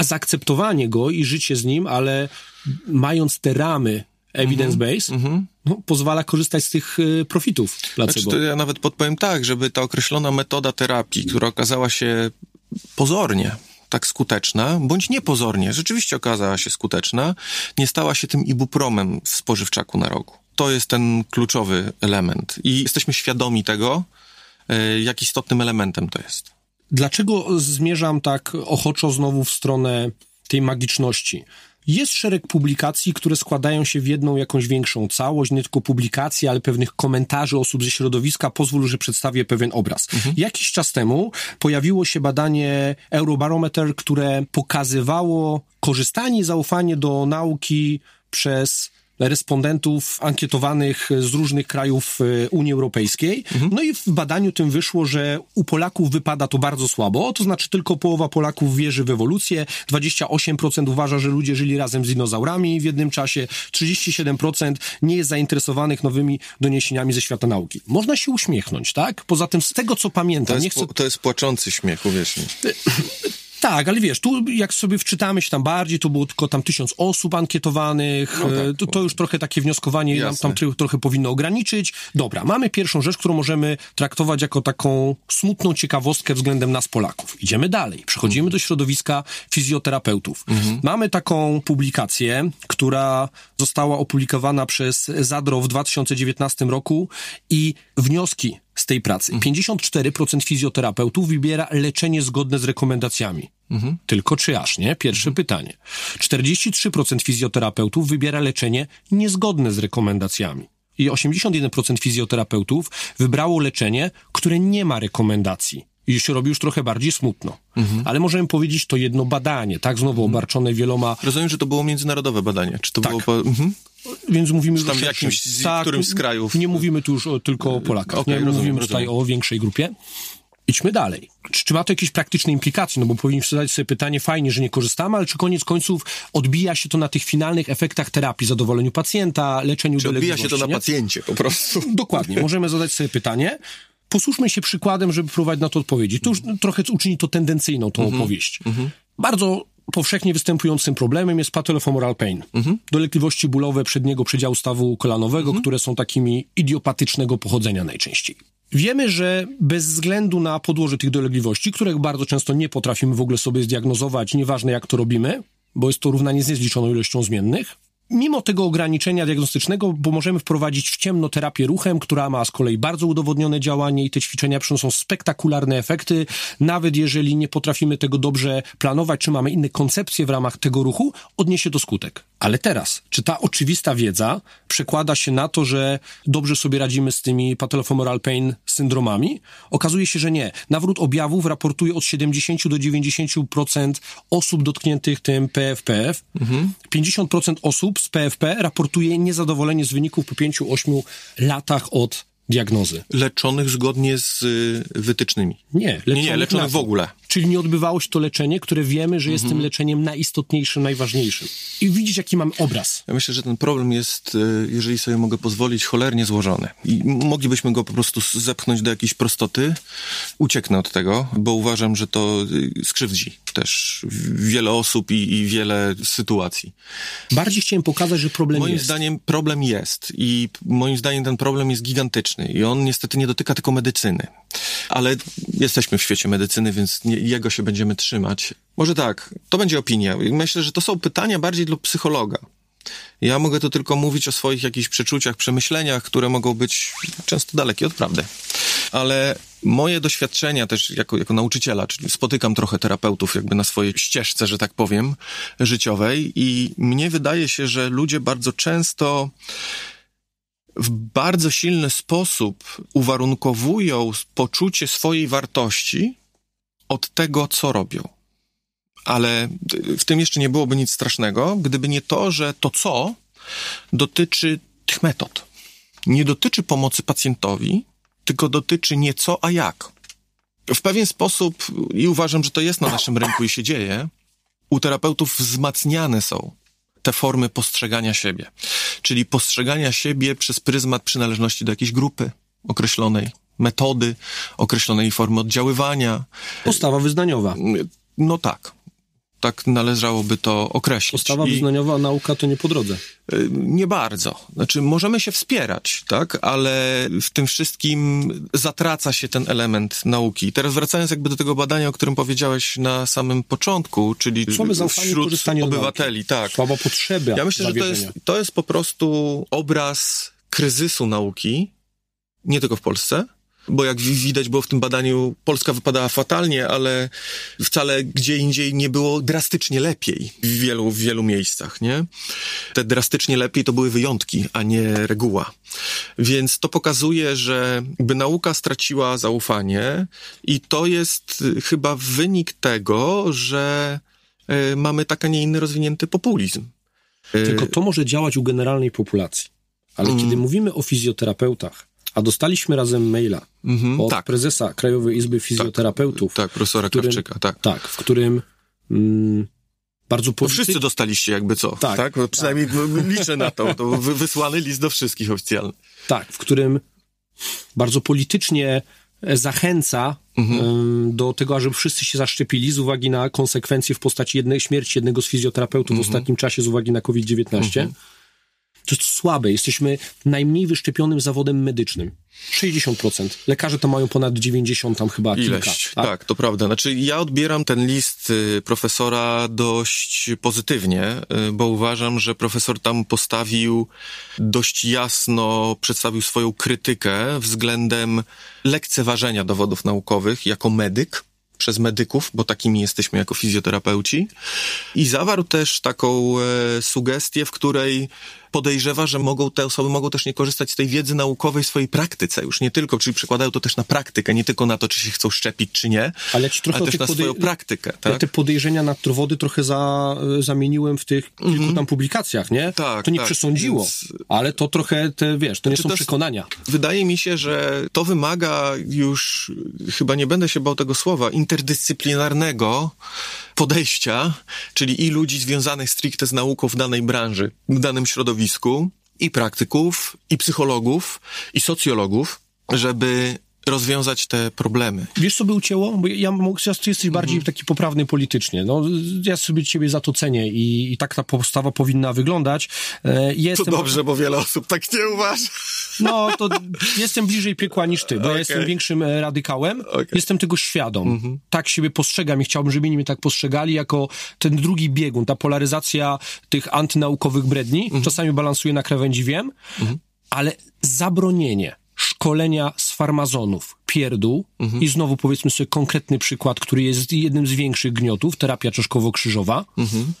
zaakceptowanie go i życie z nim, ale mając te ramy evidence-based, mm -hmm. no, pozwala korzystać z tych y, profitów placebo. Znaczy, ja nawet podpowiem tak, żeby ta określona metoda terapii, która okazała się pozornie tak skuteczna, bądź niepozornie, rzeczywiście okazała się skuteczna, nie stała się tym ibupromem w spożywczaku na rogu. To jest ten kluczowy element. I jesteśmy świadomi tego, jak istotnym elementem to jest. Dlaczego zmierzam tak ochoczo znowu w stronę tej magiczności? Jest szereg publikacji, które składają się w jedną jakąś większą całość, nie tylko publikacji, ale pewnych komentarzy osób ze środowiska. Pozwól, że przedstawię pewien obraz. Mhm. Jakiś czas temu pojawiło się badanie Eurobarometer, które pokazywało korzystanie i zaufanie do nauki przez respondentów ankietowanych z różnych krajów e, Unii Europejskiej. Mhm. No i w badaniu tym wyszło, że u Polaków wypada to bardzo słabo, to znaczy tylko połowa Polaków wierzy w ewolucję, 28% uważa, że ludzie żyli razem z dinozaurami w jednym czasie, 37% nie jest zainteresowanych nowymi doniesieniami ze świata nauki. Można się uśmiechnąć, tak? Poza tym z tego, co pamiętam... To jest, nie chcę... to jest płaczący śmiech, uwierz mi. Tak, ale wiesz, tu jak sobie wczytamy się tam bardziej, to było tylko tam tysiąc osób ankietowanych, no tak, e, to, to, już trochę takie wnioskowanie nam tam trochę powinno ograniczyć. Dobra, mamy pierwszą rzecz, którą możemy traktować jako taką smutną ciekawostkę względem nas Polaków. Idziemy dalej, przechodzimy mhm. do środowiska fizjoterapeutów. Mhm. Mamy taką publikację, która została opublikowana przez Zadro w 2019 roku i wnioski tej pracy. 54% fizjoterapeutów wybiera leczenie zgodne z rekomendacjami. Mhm. Tylko czy aż, nie? Pierwsze mhm. pytanie. 43% fizjoterapeutów wybiera leczenie niezgodne z rekomendacjami. I 81% fizjoterapeutów wybrało leczenie, które nie ma rekomendacji. I się robi już trochę bardziej smutno. Mhm. Ale możemy powiedzieć, to jedno badanie, tak? Znowu mhm. obarczone wieloma... Rozumiem, że to było międzynarodowe badanie. Czy to tak. było... Mhm. Więc mówimy Czy tam już jakimś, z, tak, którymś z krajów. Nie mówimy tu już o, tylko o Polakach. Okay, nie? Rozumiem, mówimy rozumiem. tutaj o większej grupie. Idźmy dalej. Czy, czy, ma to jakieś praktyczne implikacje? No bo powinniśmy zadać sobie pytanie, fajnie, że nie korzystamy, ale czy koniec końców odbija się to na tych finalnych efektach terapii, zadowoleniu pacjenta, leczeniu czy odbija się to na nie? pacjencie po prostu. (laughs) Dokładnie. Możemy zadać sobie pytanie. Posłuszmy się przykładem, żeby próbować na to odpowiedzieć. To już trochę uczyni to tendencyjną, tą mhm. opowieść. Mhm. Bardzo powszechnie występującym problemem jest patellofemoral pain. Mhm. Dolegliwości bólowe przedniego przedziału stawu kolanowego, mhm. które są takimi idiopatycznego pochodzenia najczęściej. Wiemy, że bez względu na podłoże tych dolegliwości, których bardzo często nie potrafimy w ogóle sobie zdiagnozować, nieważne jak to robimy, bo jest to równanie z niezliczoną ilością zmiennych, Mimo tego ograniczenia diagnostycznego, bo możemy wprowadzić w ciemno terapię ruchem, która ma z kolei bardzo udowodnione działanie i te ćwiczenia przynoszą spektakularne efekty, nawet jeżeli nie potrafimy tego dobrze planować, czy mamy inne koncepcje w ramach tego ruchu, odniesie to skutek. Ale teraz, czy ta oczywista wiedza przekłada się na to, że dobrze sobie radzimy z tymi patellofemoral pain syndromami? Okazuje się, że nie. Nawrót objawów raportuje od 70 do 90% osób dotkniętych tym PFPF. Mhm. 50% osób z PFP raportuje niezadowolenie z wyników po 5-8 latach od diagnozy. Leczonych zgodnie z y, wytycznymi. Nie, leczonych, Nie, nie, leczonych w ogóle. Czyli nie odbywało się to leczenie, które wiemy, że jest Mhm. tym leczeniem najistotniejszym, najważniejszym. I widzisz, jaki mam obraz. Ja myślę, że ten problem jest, y, jeżeli sobie mogę pozwolić, cholernie złożony. I moglibyśmy go po prostu zepchnąć do jakiejś prostoty. Ucieknę od tego, bo uważam, że to y, skrzywdzi też wiele osób i, i wiele sytuacji. Bardziej chciałem pokazać, że problem Moim jest. zdaniem problem jest i moim zdaniem ten problem jest gigantyczny i on niestety nie dotyka tylko medycyny. Ale jesteśmy w świecie medycyny, więc nie, jego się będziemy trzymać. Może tak, to będzie opinia. Myślę, że to są pytania bardziej dla psychologa. Ja mogę tu tylko mówić o swoich jakichś przeczuciach, przemyśleniach, które mogą być często dalekie od prawdy. Ale moje doświadczenia też jako, jako nauczyciela, czyli spotykam trochę terapeutów jakby na swojej ścieżce, że tak powiem, życiowej i mnie wydaje się, że ludzie bardzo często w bardzo silny sposób uwarunkowują poczucie swojej wartości od tego, co robią. Ale w tym jeszcze nie byłoby nic strasznego, gdyby nie to, że to co dotyczy tych metod. Nie dotyczy pomocy pacjentowi, tylko dotyczy nie co, a jak. W pewien sposób, i uważam, że to jest na naszym rynku i się dzieje, u terapeutów wzmacniane są te formy postrzegania siebie. Czyli postrzegania siebie przez pryzmat przynależności do jakiejś grupy określonej, metody, określonej formy oddziaływania. Postawa wyznaniowa. No tak. Tak należałoby to określić. Postawa I- wyznaniowa, a nauka to nie po drodze. Y, Nie bardzo. Znaczy, możemy się wspierać, tak, ale w tym wszystkim zatraca się ten element nauki. I Teraz wracając jakby do tego badania, o którym powiedziałeś na samym początku, czyli wśród obywateli, tak. Słaba potrzeba Ja myślę, że to jest, to jest po prostu obraz kryzysu nauki, nie tylko w Polsce, bo jak wi- widać było w tym badaniu, Polska wypadała fatalnie, ale wcale gdzie indziej nie było drastycznie lepiej w wielu, w wielu miejscach, nie? Te drastycznie lepiej to były wyjątki, a nie reguła. Więc to pokazuje, że jakby nauka straciła zaufanie i to jest y, chyba wynik tego, że y, mamy tak, a nie inny rozwinięty populizm. Tylko to może działać u generalnej populacji. Ale Mm. kiedy mówimy o fizjoterapeutach, a dostaliśmy razem maila Mhm, od tak. prezesa Krajowej Izby Fizjoterapeutów, Tak, profesora którym- Krawczyka, tak. tak, w którym mm, bardzo To polityk... wszyscy dostaliście jakby co, Tak, tak? Bo Przynajmniej liczę na to. To wy- wysłany list do wszystkich oficjalny. Tak, w którym bardzo politycznie zachęca Mhm. em, do tego, ażeby wszyscy się zaszczepili z uwagi na konsekwencje w postaci jednej śmierci jednego z fizjoterapeutów Mhm. w ostatnim czasie z uwagi na COVID-19. To jest słabe. Jesteśmy najmniej wyszczepionym zawodem medycznym. 60%. Lekarze to mają ponad 90, tam chyba Ileś. kilka. Tak? to prawda. Znaczy, ja odbieram ten list y, profesora dość pozytywnie, y, bo uważam, że profesor tam postawił dość jasno, przedstawił swoją krytykę względem lekceważenia dowodów naukowych jako medyk przez medyków, bo takimi jesteśmy jako fizjoterapeuci. I zawarł też taką e, sugestię, w której podejrzewa, że mogą te osoby mogą też nie korzystać z tej wiedzy naukowej w swojej praktyce już nie tylko, czyli przekładają to też na praktykę, nie tylko na to, czy się chcą szczepić, czy nie, Ale ci trochę ale też na swoją praktykę, tak? te podejrzenia nadtrwody trochę za, e, zamieniłem w tych kilku tam publikacjach, nie? Tak, to nie tak, przesądziło, więc- ale to trochę, te, wiesz, to nie Znaczy, są jest- przekonania. Wydaje mi się, że to wymaga już, chyba nie będę się bał tego słowa, interdyscyplinarnego podejścia, czyli i ludzi związanych stricte z nauką w danej branży, w danym środowisku, i praktyków, i psychologów, i socjologów, żeby rozwiązać te problemy. Wiesz, co by ucięło? Bo ja, ja ty jesteś Mhm. bardziej taki poprawny politycznie. No, ja sobie ciebie za to cenię i, i tak ta postawa powinna wyglądać. E, To jestem, dobrze, bo wiele osób tak nie uważa. No, to jestem bliżej piekła niż ty, bo ja Okej. jestem większym e, radykałem. Mhm. Jestem tego świadom. Tak siebie postrzegam i chciałbym, żeby inni mnie tak postrzegali jako ten drugi biegun, ta polaryzacja tych antynaukowych bredni. Mhm. Czasami balansuje na krawędzi, wiem, ale zabronienie szkolenia z farmazonów, pierdół Mhm. i znowu powiedzmy sobie konkretny przykład, który jest jednym z większych gniotów, terapia czaszkowo-krzyżowa, Mhm.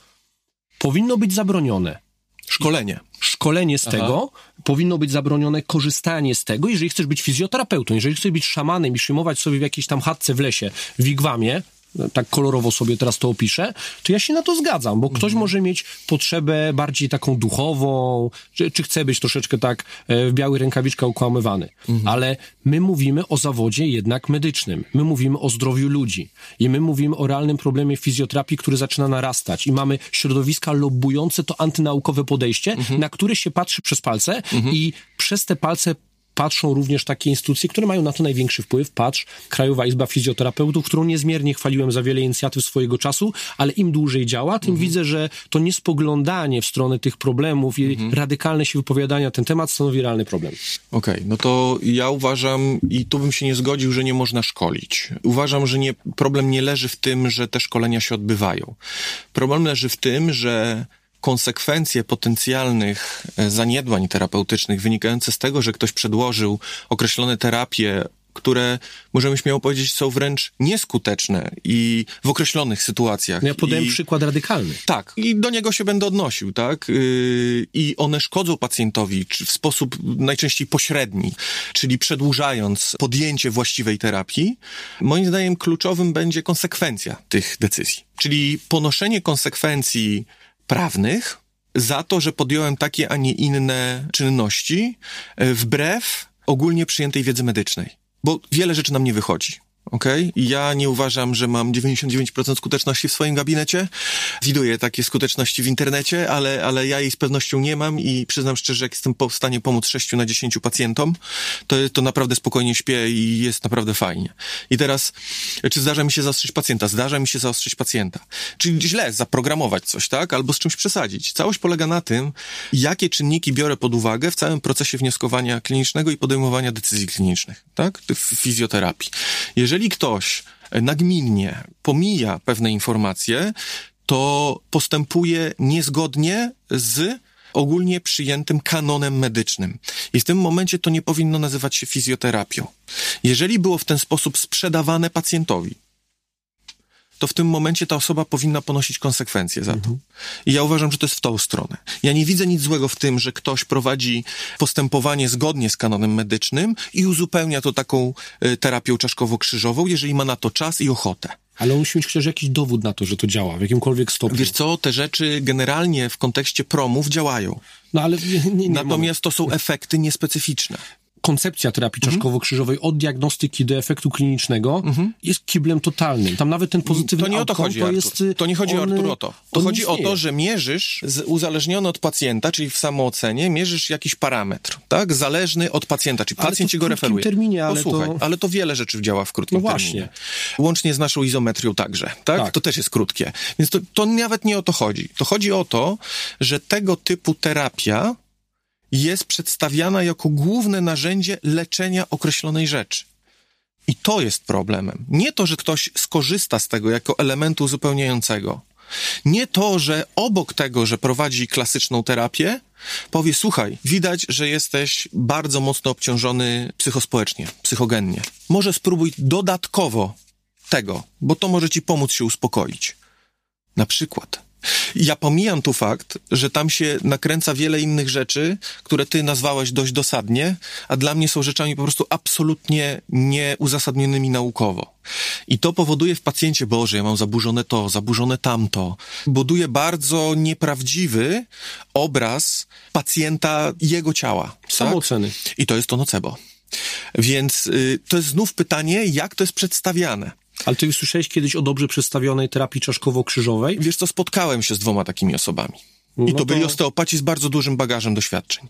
powinno być zabronione Szkolenie. szkolenie z tego, powinno być zabronione korzystanie z tego, jeżeli chcesz być fizjoterapeutą, jeżeli chcesz być szamanem i przyjmować sobie w jakiejś tam chatce w lesie, w wigwamie, tak kolorowo sobie teraz to opiszę, to ja się na to zgadzam, bo ktoś Mhm. może mieć potrzebę bardziej taką duchową, czy, czy chce być troszeczkę tak e, w białych rękawiczkach ukłamywany. Mhm. Ale my mówimy o zawodzie jednak medycznym. My mówimy o zdrowiu ludzi. I my mówimy o realnym problemie fizjoterapii, który zaczyna narastać. I mamy środowiska lobbujące to antynaukowe podejście, Mhm. na które się patrzy przez palce i przez te palce patrzą również takie instytucje, które mają na to największy wpływ. Patrz, Krajowa Izba Fizjoterapeutów, którą niezmiernie chwaliłem za wiele inicjatyw swojego czasu, ale im dłużej działa, tym widzę, że to niespoglądanie w stronę tych problemów i radykalne się wypowiadania na ten temat stanowi realny problem. Okej, no to ja uważam, i tu bym się nie zgodził, że nie można szkolić. Uważam, że nie, problem nie leży w tym, że te szkolenia się odbywają. Problem leży w tym, że konsekwencje potencjalnych e, zaniedbań terapeutycznych wynikające z tego, że ktoś przedłożył określone terapie, które możemy śmiało powiedzieć są wręcz nieskuteczne i w określonych sytuacjach. Ja podałem I... przykład radykalny. Tak, i do niego się będę odnosił, tak? Yy, I one szkodzą pacjentowi w sposób najczęściej pośredni, czyli przedłużając podjęcie właściwej terapii. Moim zdaniem kluczowym będzie konsekwencja tych decyzji, czyli ponoszenie konsekwencji prawnych za to, że podjąłem takie, a nie inne czynności yy, wbrew ogólnie przyjętej wiedzy medycznej. Bo wiele rzeczy nam nie wychodzi. Okej? Ja nie uważam, że mam 99% skuteczności w swoim gabinecie. Widuję takie skuteczności w internecie, ale, ale ja jej z pewnością nie mam i przyznam szczerze, jak jestem w stanie pomóc 6 na 10 pacjentom, to, to naprawdę spokojnie śpię i jest naprawdę fajnie. I teraz, czy zdarza mi się zaostrzyć pacjenta? Zdarza mi się zaostrzyć pacjenta. Czyli źle zaprogramować coś, tak? Albo z czymś przesadzić. Całość polega na tym, jakie czynniki biorę pod uwagę w całym procesie wnioskowania klinicznego i podejmowania decyzji klinicznych, tak? W fizjoterapii. Jeżeli ktoś nagminnie pomija pewne informacje, to postępuje niezgodnie z ogólnie przyjętym kanonem medycznym. I w tym momencie to nie powinno nazywać się fizjoterapią. Jeżeli było w ten sposób sprzedawane pacjentowi, to w tym momencie ta osoba powinna ponosić konsekwencje za to. I ja uważam, że to jest w tą stronę. Ja nie widzę nic złego w tym, że ktoś prowadzi postępowanie zgodnie z kanonem medycznym i uzupełnia to taką y, terapią czaszkowo-krzyżową, jeżeli ma na to czas i ochotę. Ale musi mieć chociaż jakiś dowód na to, że to działa, w jakimkolwiek stopniu. Wiesz co, te rzeczy generalnie w kontekście promów działają. no ale nie, nie, nie Natomiast to są efekty niespecyficzne. Koncepcja terapii Mhm. czaszkowo-krzyżowej od diagnostyki do efektu klinicznego jest kiblem totalnym. Tam nawet ten pozytywny To nie o to chodzi, to jest... To nie chodzi on, Artur o to. To chodzi o to, że mierzysz, z, uzależniony od pacjenta, czyli w samoocenie, mierzysz jakiś parametr, tak? Zależny od pacjenta, czyli Ale pacjent ci go referuje. terminie, ale Posłuchaj, to- ale to wiele rzeczy działa w krótkim No właśnie. terminie. Łącznie z naszą izometrią także, tak? Tak. To też jest krótkie. Więc to, to nawet nie o to chodzi. To chodzi o to, że tego typu terapia jest przedstawiana jako główne narzędzie leczenia określonej rzeczy. I to jest problemem. Nie to, że ktoś skorzysta z tego jako elementu uzupełniającego. Nie to, że obok tego, że prowadzi klasyczną terapię, powie: Słuchaj, widać, że jesteś bardzo mocno obciążony psychospołecznie, psychogennie. Może spróbuj dodatkowo tego, bo to może ci pomóc się uspokoić. Na przykład. Ja pomijam tu fakt, że tam się nakręca wiele innych rzeczy, które ty nazwałeś dość dosadnie, a dla mnie są rzeczami po prostu absolutnie nieuzasadnionymi naukowo. I to powoduje w pacjencie, Boże, ja mam zaburzone to, zaburzone tamto. Buduje bardzo nieprawdziwy obraz pacjenta jego ciała. tak? Samooceny. I to jest to nocebo. Więc y, to jest znów pytanie, jak to jest przedstawiane. Ale ty już słyszałeś kiedyś o dobrze przedstawionej terapii czaszkowo-krzyżowej? Wiesz co, spotkałem się z dwoma takimi osobami. I No to, to- byli osteopaci z bardzo dużym bagażem doświadczeń.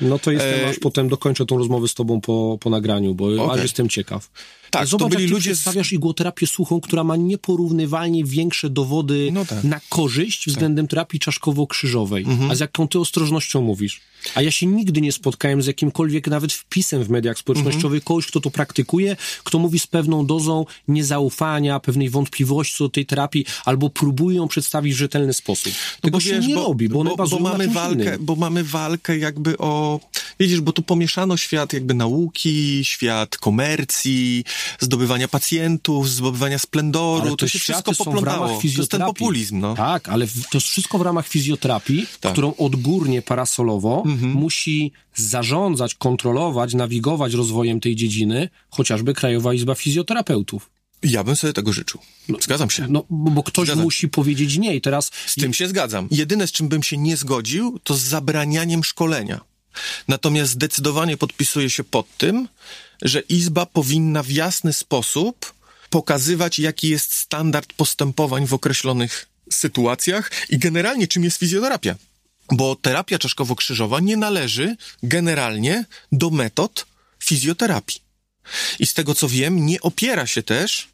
No to jestem, E, aż potem dokończę tą rozmowę z tobą po, po nagraniu, bo Okej. aż jestem ciekaw. Tak, Zobacz, to byli jak ludzie z- przedstawiasz igłoterapię suchą, która ma nieporównywalnie większe dowody No tak. na korzyść względem terapii czaszkowo-krzyżowej. Mhm. A z jaką ty ostrożnością mówisz? A ja się nigdy nie spotkałem z jakimkolwiek nawet wpisem w mediach społecznościowych Mhm. kogoś, kto to praktykuje, kto mówi z pewną dozą niezaufania, pewnej wątpliwości co do tej terapii, albo próbuje ją przedstawić w rzetelny sposób. Tego się nie robi, bo, one bo, bazują bo na mamy walkę, innym. bo mamy walkę jakby o, widzisz, bo tu pomieszano świat jakby nauki, świat komercji, zdobywania pacjentów, zdobywania splendoru, Ale to, się wszystko są w ramach poplątało. To jest ten populizm, no. Tak, ale to jest wszystko w ramach fizjoterapii, Tak. którą odgórnie, parasolowo musi zarządzać, kontrolować, nawigować rozwojem tej dziedziny, chociażby Krajowa Izba Fizjoterapeutów. Ja bym sobie tego życzył. Zgadzam się. No, bo, bo ktoś Zgadzam. musi powiedzieć nie i teraz... Z tym się zgadzam. Jedyne, z czym bym się nie zgodził, to z zabranianiem szkolenia. Natomiast zdecydowanie podpisuję się pod tym, że Izba powinna w jasny sposób pokazywać, jaki jest standard postępowań w określonych sytuacjach i generalnie czym jest fizjoterapia. Bo terapia czaszkowo-krzyżowa nie należy generalnie do metod fizjoterapii. I z tego co wiem, nie opiera się też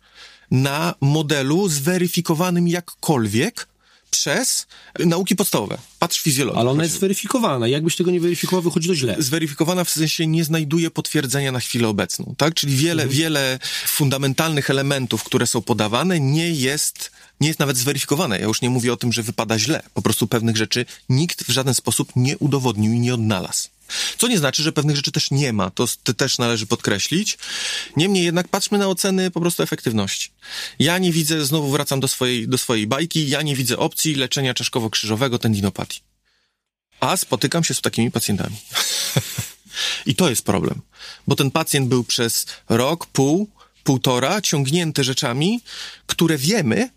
na modelu zweryfikowanym jakkolwiek przez nauki podstawowe. Patrz fizjologię. Ale ona jest zweryfikowana. Jakbyś tego nie weryfikował, wychodzi to źle. zweryfikowana w sensie nie znajduje potwierdzenia na chwilę obecną, tak? Czyli wiele, wiele fundamentalnych elementów, które są podawane, nie jest, nie jest nawet zweryfikowane. Ja już nie mówię o tym, że wypada źle. Po prostu pewnych rzeczy nikt w żaden sposób nie udowodnił i nie odnalazł. Co nie znaczy, że pewnych rzeczy też nie ma. To, też należy podkreślić. Niemniej jednak patrzmy na oceny po prostu efektywności. Ja nie widzę, znowu wracam do swojej, do swojej bajki, ja nie widzę opcji leczenia czaszkowo-krzyżowego tendinopatii. A spotykam się z takimi pacjentami. (laughs) I to jest problem, bo ten pacjent był przez rok, pół, półtora ciągnięty rzeczami, które wiemy,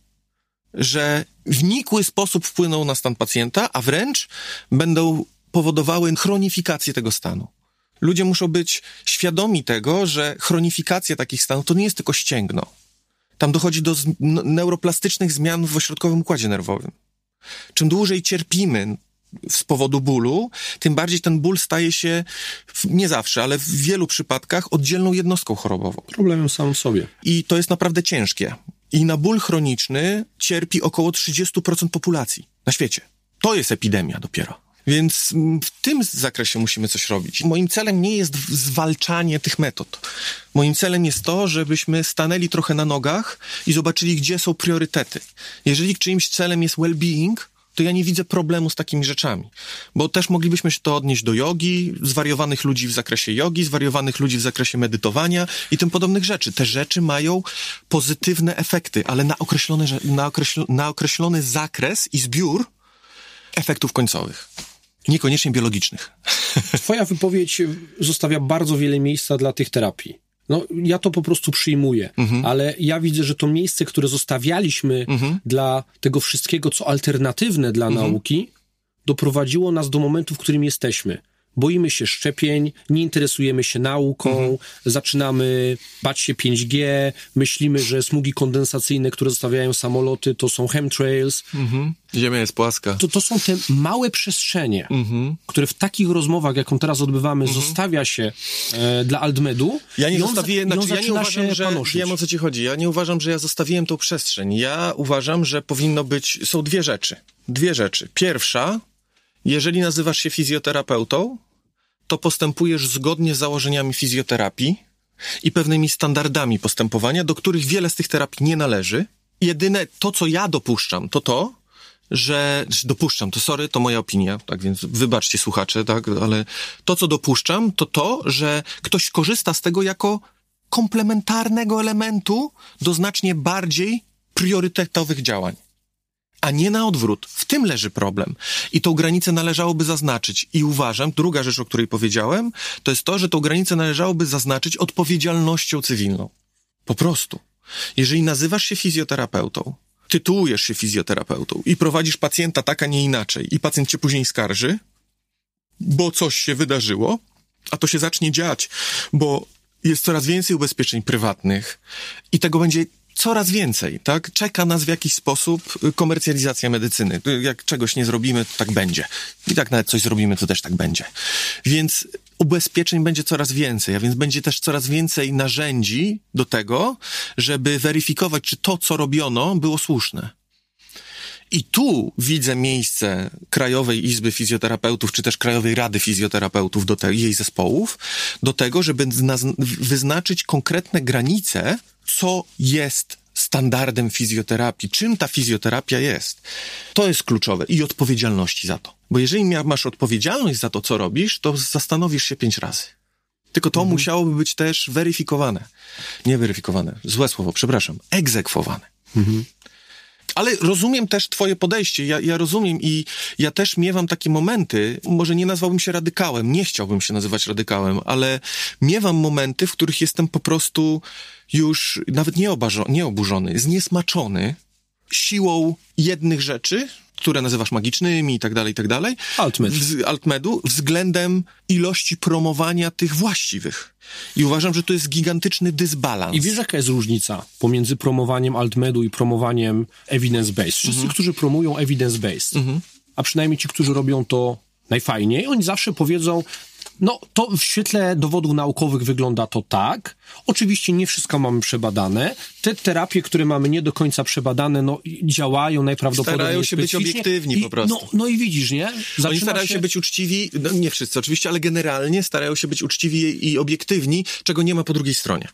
że w nikły sposób wpłyną na stan pacjenta, a wręcz będą powodowały chronifikację tego stanu. Ludzie muszą być świadomi tego, że chronifikacja takich stanów to nie jest tylko ścięgno. Tam dochodzi do neuroplastycznych zmian w ośrodkowym układzie nerwowym. Czym dłużej cierpimy z powodu bólu, tym bardziej ten ból staje się, nie zawsze, ale w wielu przypadkach oddzielną jednostką chorobową. Problemem samym sobie. I to jest naprawdę ciężkie. I na ból chroniczny cierpi około 30% populacji na świecie. To jest epidemia dopiero. Więc mm, w tym zakresie musimy coś robić. Moim celem nie jest zwalczanie tych metod. Moim celem jest to, żebyśmy stanęli trochę na nogach i zobaczyli, gdzie są priorytety. Jeżeli czyimś celem jest well-being, to ja nie widzę problemu z takimi rzeczami. Bo też moglibyśmy się to odnieść do jogi, zwariowanych ludzi w zakresie jogi, zwariowanych ludzi w zakresie medytowania i tym podobnych rzeczy. Te rzeczy mają pozytywne efekty, ale na określony, na określ- na określony zakres i zbiór efektów końcowych. Niekoniecznie biologicznych. (laughs) Twoja wypowiedź zostawia bardzo wiele miejsca dla tych terapii. No, ja to po prostu przyjmuję, ale ja widzę, że to miejsce, które zostawialiśmy dla tego wszystkiego, co alternatywne dla nauki, doprowadziło nas do momentu, w którym jesteśmy. Boimy się szczepień, nie interesujemy się nauką, zaczynamy bać się 5G, myślimy, że smugi kondensacyjne, które zostawiają samoloty, to są chemtrails. Ziemia jest płaska. To, to są te małe przestrzenie, które w takich rozmowach, jaką teraz odbywamy, zostawia się e, dla Altmedu. Ja nie on znaczy ja nie uważam, że panoszyć. wiem o co ci chodzi. Ja nie uważam, że ja zostawiłem tą przestrzeń. Ja uważam, że powinno być, są dwie rzeczy. Dwie rzeczy. Pierwsza, jeżeli nazywasz się fizjoterapeutą, to postępujesz zgodnie z założeniami fizjoterapii i pewnymi standardami postępowania, do których wiele z tych terapii nie należy. Jedyne to, co ja dopuszczam, to to, że że dopuszczam, to sorry, to moja opinia, tak więc wybaczcie słuchacze, tak, ale to, co dopuszczam, to to, że ktoś korzysta z tego jako komplementarnego elementu do znacznie bardziej priorytetowych działań. A nie na odwrót. W tym leży problem. I tą granicę należałoby zaznaczyć. I uważam, druga rzecz, o której powiedziałem, to jest to, że tą granicę należałoby zaznaczyć odpowiedzialnością cywilną. Po prostu. Jeżeli nazywasz się fizjoterapeutą, tytułujesz się fizjoterapeutą i prowadzisz pacjenta tak, a nie inaczej, i pacjent cię później skarży, bo coś się wydarzyło, a to się zacznie dziać, bo jest coraz więcej ubezpieczeń prywatnych i tego będzie coraz więcej, tak? Czeka nas w jakiś sposób y, komercjalizacja medycyny. Y, Jak czegoś nie zrobimy, to tak będzie. I tak nawet coś zrobimy, to też tak będzie. Więc ubezpieczeń będzie coraz więcej, a więc będzie też coraz więcej narzędzi do tego, żeby weryfikować, czy to, co robiono, było słuszne. I tu widzę miejsce Krajowej Izby Fizjoterapeutów, czy też Krajowej Rady Fizjoterapeutów, do te, jej zespołów, do tego, żeby zna- wyznaczyć konkretne granice, co jest standardem fizjoterapii, czym ta fizjoterapia jest. To jest kluczowe i odpowiedzialności za to. Bo jeżeli masz odpowiedzialność za to, co robisz, to zastanowisz się pięć razy. Tylko to musiałoby być też weryfikowane. Nie weryfikowane, złe słowo, przepraszam, egzekwowane. Ale rozumiem też twoje podejście, ja, ja rozumiem i ja też miewam takie momenty, może nie nazwałbym się radykałem, nie chciałbym się nazywać radykałem, ale miewam momenty, w których jestem po prostu już nawet nie, obarzo- nie oburzony, zniesmaczony siłą jednych rzeczy, które nazywasz magicznymi i tak dalej, i tak dalej. Altmed. Altmedu względem ilości promowania tych właściwych. I uważam, że to jest gigantyczny dysbalans. I wiesz, jaka jest różnica pomiędzy promowaniem altmedu i promowaniem evidence-based? Wszyscy, Mhm. którzy promują evidence-based, a przynajmniej ci, którzy robią to najfajniej, oni zawsze powiedzą, no to w świetle dowodów naukowych wygląda to tak. Oczywiście nie wszystko mamy przebadane. Te terapie, które mamy nie do końca przebadane, no działają najprawdopodobniej Starają się być obiektywni I, po prostu. No, no i widzisz, nie? Oni Zaczyna starają się... być uczciwi, no nie wszyscy oczywiście, ale generalnie starają się być uczciwi i obiektywni, czego nie ma po drugiej stronie.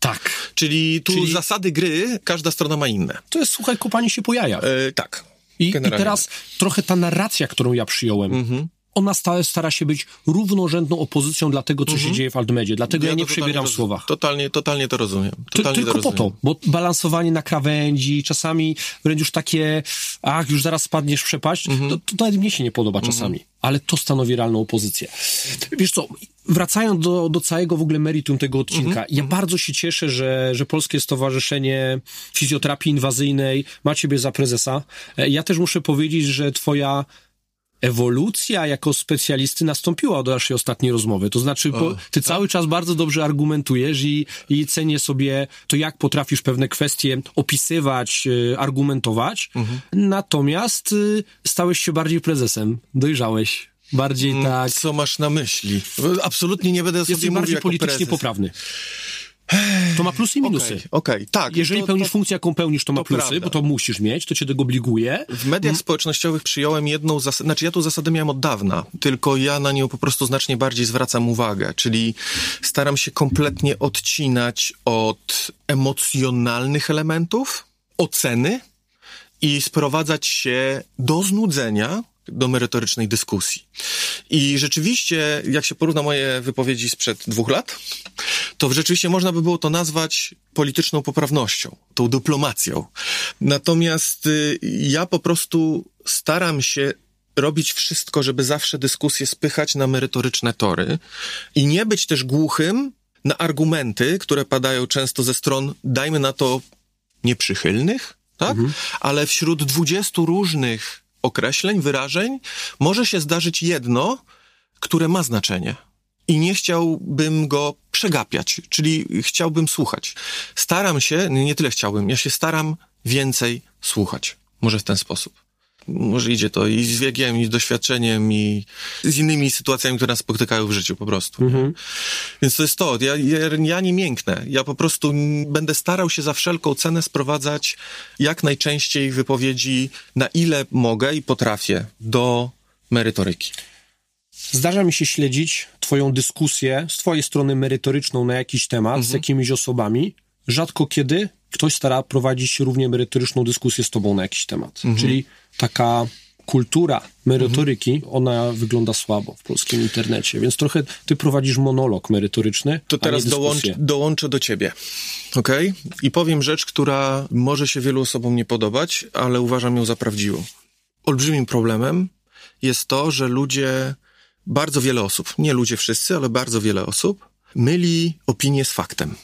Tak. Czyli tu Czyli- zasady gry, każda strona ma inne. To jest, słuchaj, kopanie się po jajach. E, tak. I, I teraz trochę ta narracja, którą ja przyjąłem, Mhm. Ona stale stara się być równorzędną opozycją dla tego, co się dzieje w Altmedzie. Dlatego ja, nie Mhm. to totalnie przebieram w słowach. Totalnie, totalnie to rozumiem. Totalnie tylko po rozumiem. to, bo balansowanie na krawędzi, czasami wręcz już takie, ach, już zaraz spadniesz w przepaść, Mhm. to, to nawet mnie się nie podoba czasami. Ale to stanowi realną opozycję. Wiesz co, wracając do, do całego w ogóle meritum tego odcinka, Mhm. ja bardzo się cieszę, że, że Polskie Stowarzyszenie Fizjoterapii Inwazyjnej ma ciebie za prezesa. E, Ja też muszę powiedzieć, że twoja ewolucja jako specjalisty nastąpiła od naszej ostatniej rozmowy. To znaczy, po, ty cały czas bardzo dobrze argumentujesz i, i cenię sobie to, jak potrafisz pewne kwestie opisywać, y, argumentować. Natomiast y, stałeś się bardziej prezesem. Dojrzałeś. Bardziej tak. Co masz na myśli? Absolutnie nie będę sobie Jesteś mówił bardziej politycznie prezes. poprawny. To ma plusy i minusy. Okej, okej, tak. Jeżeli to, pełnisz to, funkcję, jaką pełnisz, to ma to plusy, prawda. bo to musisz mieć, to cię tego obliguje. W mediach społecznościowych przyjąłem jedną zasadę, znaczy ja tą zasadę miałem od dawna, tylko ja na nią po prostu znacznie bardziej zwracam uwagę, czyli staram się kompletnie odcinać od emocjonalnych elementów, oceny i sprowadzać się do znudzenia do merytorycznej dyskusji. I rzeczywiście, jak się porówna moje wypowiedzi sprzed dwóch lat, to rzeczywiście można by było to nazwać polityczną poprawnością, tą dyplomacją. Natomiast y, ja po prostu staram się robić wszystko, żeby zawsze dyskusję spychać na merytoryczne tory i nie być też głuchym na argumenty, które padają często ze stron, dajmy na to, nieprzychylnych, tak? Ale wśród 20 różnych określeń, wyrażeń, może się zdarzyć jedno, które ma znaczenie. I nie chciałbym go przegapiać, czyli chciałbym słuchać. Staram się, nie tyle chciałbym, ja się staram więcej słuchać. Może w ten sposób. Może idzie to i z wiekiem, i z doświadczeniem, i z innymi sytuacjami, które nas spotykają w życiu po prostu. Więc to jest to. Ja, ja, ja nie mięknę. Ja po prostu będę starał się za wszelką cenę sprowadzać jak najczęściej wypowiedzi, na ile mogę i potrafię, do merytoryki. Zdarza mi się śledzić Twoją dyskusję z Twojej strony merytoryczną na jakiś temat z jakimiś osobami. Rzadko kiedy ktoś stara prowadzić równie merytoryczną dyskusję z Tobą na jakiś temat. Czyli taka kultura merytoryki, ona wygląda słabo w polskim internecie, więc trochę Ty prowadzisz monolog merytoryczny. To teraz dołącz, dołączę do ciebie. Okej? I powiem rzecz, która może się wielu osobom nie podobać, ale uważam ją za prawdziwą. Olbrzymim problemem jest to, że ludzie, bardzo wiele osób, nie ludzie wszyscy, ale bardzo wiele osób, myli opinię z faktem.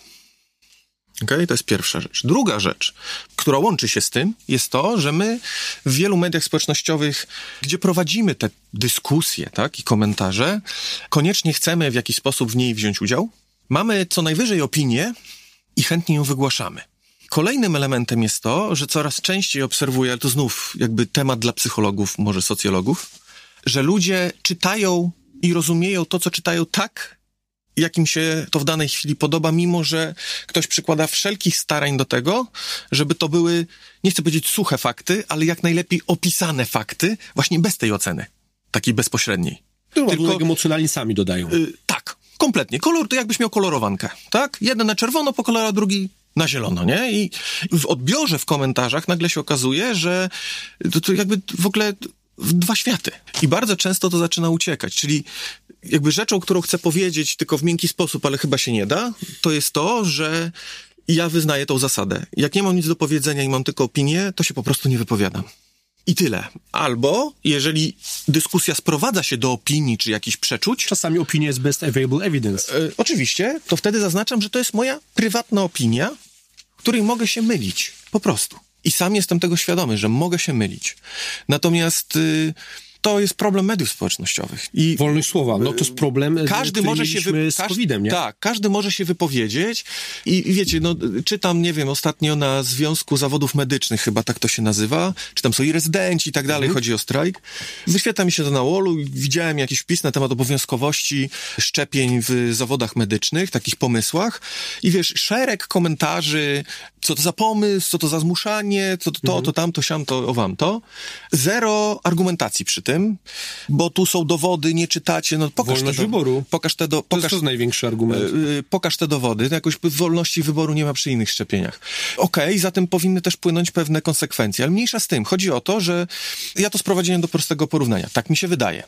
Okej, to jest pierwsza rzecz. Druga rzecz, która łączy się z tym, jest to, że my w wielu mediach społecznościowych, gdzie prowadzimy te dyskusje, tak, i komentarze, koniecznie chcemy w jakiś sposób w niej wziąć udział. Mamy co najwyżej opinię i chętnie ją wygłaszamy. Kolejnym elementem jest to, że coraz częściej obserwuję, ale to znów jakby temat dla psychologów, może socjologów, że ludzie czytają i rozumieją to, co czytają tak, jak im się to w danej chwili podoba, mimo że ktoś przykłada wszelkich starań do tego, żeby to były, nie chcę powiedzieć suche fakty, ale jak najlepiej opisane fakty, właśnie bez tej oceny, takiej bezpośredniej. Tylko Tylko, emocjonalnie sami dodają. y, tak, kompletnie. Kolor to jakbyś miał kolorowankę, tak? Jeden na czerwono po kolora, drugi na zielono, nie? I w odbiorze w komentarzach nagle się okazuje, że to, to jakby w ogóle w dwa światy. I bardzo często to zaczyna uciekać, czyli jakby rzeczą, którą chcę powiedzieć tylko w miękki sposób, ale chyba się nie da, to jest to, że ja wyznaję tą zasadę. Jak nie mam nic do powiedzenia i mam tylko opinię, to się po prostu nie wypowiadam. I tyle. Albo, jeżeli dyskusja sprowadza się do opinii czy jakichś przeczuć, Czasami opinia jest best available evidence. e, oczywiście, to wtedy zaznaczam, że to jest moja prywatna opinia, której mogę się mylić. Po prostu. I sam jestem tego świadomy, że mogę się mylić. Natomiast y, to jest problem mediów społecznościowych. I Wolność słowa, no to jest problem, każdy który może się mieliśmy z COVID-em, nie? Tak, każdy może się wypowiedzieć i, i wiecie, no czytam, nie wiem, ostatnio na Związku Zawodów Medycznych, chyba tak to się nazywa, czy tam są i rezydenci i tak dalej, Mhm. chodzi o strajk. Wyświetla mi się to na wallu i widziałem jakiś wpis na temat obowiązkowości szczepień w zawodach medycznych, takich pomysłach i wiesz, szereg komentarzy, co to za pomysł, co to za zmuszanie, co to, to, Mhm. to tamto, siam, to, o wam to. Zero argumentacji przy tym, bo tu są dowody, nie czytacie, no pokaż Wolność te do- wyboru. Pokaż te do, To pokaż, jest to największy argument. Yy, pokaż te dowody. Jakoś wolności wyboru nie ma przy innych szczepieniach. Okej, zatem powinny też płynąć pewne konsekwencje, ale mniejsza z tym. Chodzi o to, że ja to sprowadziłem do prostego porównania. Tak mi się wydaje.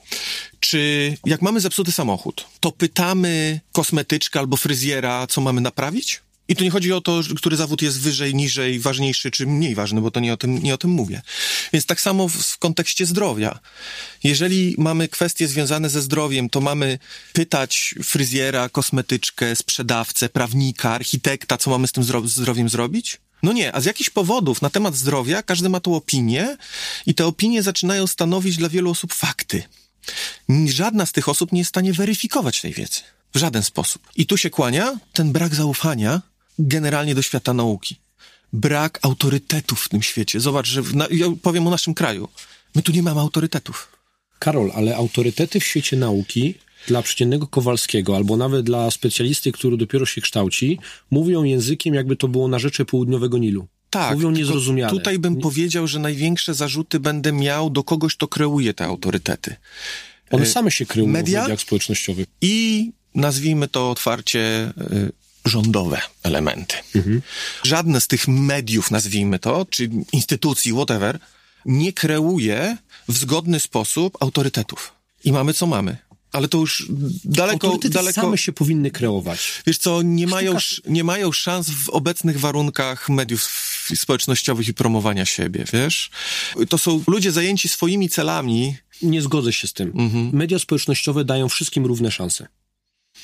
Czy jak mamy zepsuty samochód, to pytamy kosmetyczkę albo fryzjera, co mamy naprawić? I tu nie chodzi o to, który zawód jest wyżej, niżej, ważniejszy czy mniej ważny, bo to nie o tym, nie o tym mówię. Więc tak samo w, w kontekście zdrowia. Jeżeli mamy kwestie związane ze zdrowiem, to mamy pytać fryzjera, kosmetyczkę, sprzedawcę, prawnika, architekta, co mamy z tym zdro- zdrowiem zrobić? No nie, a z jakichś powodów na temat zdrowia każdy ma tą opinię i te opinie zaczynają stanowić dla wielu osób fakty. Żadna z tych osób nie jest w stanie weryfikować tej wiedzy. W żaden sposób. I tu się kłania ten brak zaufania generalnie do świata nauki. Brak autorytetów w tym świecie. Zobacz, że na, ja powiem o naszym kraju. My tu nie mamy autorytetów. Karol, ale autorytety w świecie nauki dla przeciętnego Kowalskiego, albo nawet dla specjalisty, który dopiero się kształci, mówią językiem, jakby to było na rzeczy południowego Nilu. Tak. Mówią niezrozumiale. Tutaj bym powiedział, że największe zarzuty będę miał do kogoś, kto kreuje te autorytety. One same się kryją media? w mediach społecznościowych. i nazwijmy to otwarcie y, rządowe elementy. Żadne z tych mediów, nazwijmy to, czy instytucji, whatever, nie kreuje w zgodny sposób autorytetów. I mamy co mamy. Ale to już daleko, Autorytety daleko. same się powinny kreować. Wiesz co, nie mają, Sztuka- nie mają szans w obecnych warunkach mediów społecznościowych i promowania siebie, wiesz? To są ludzie zajęci swoimi celami. Nie zgodzę się z tym. Mhm. Media społecznościowe dają wszystkim równe szanse.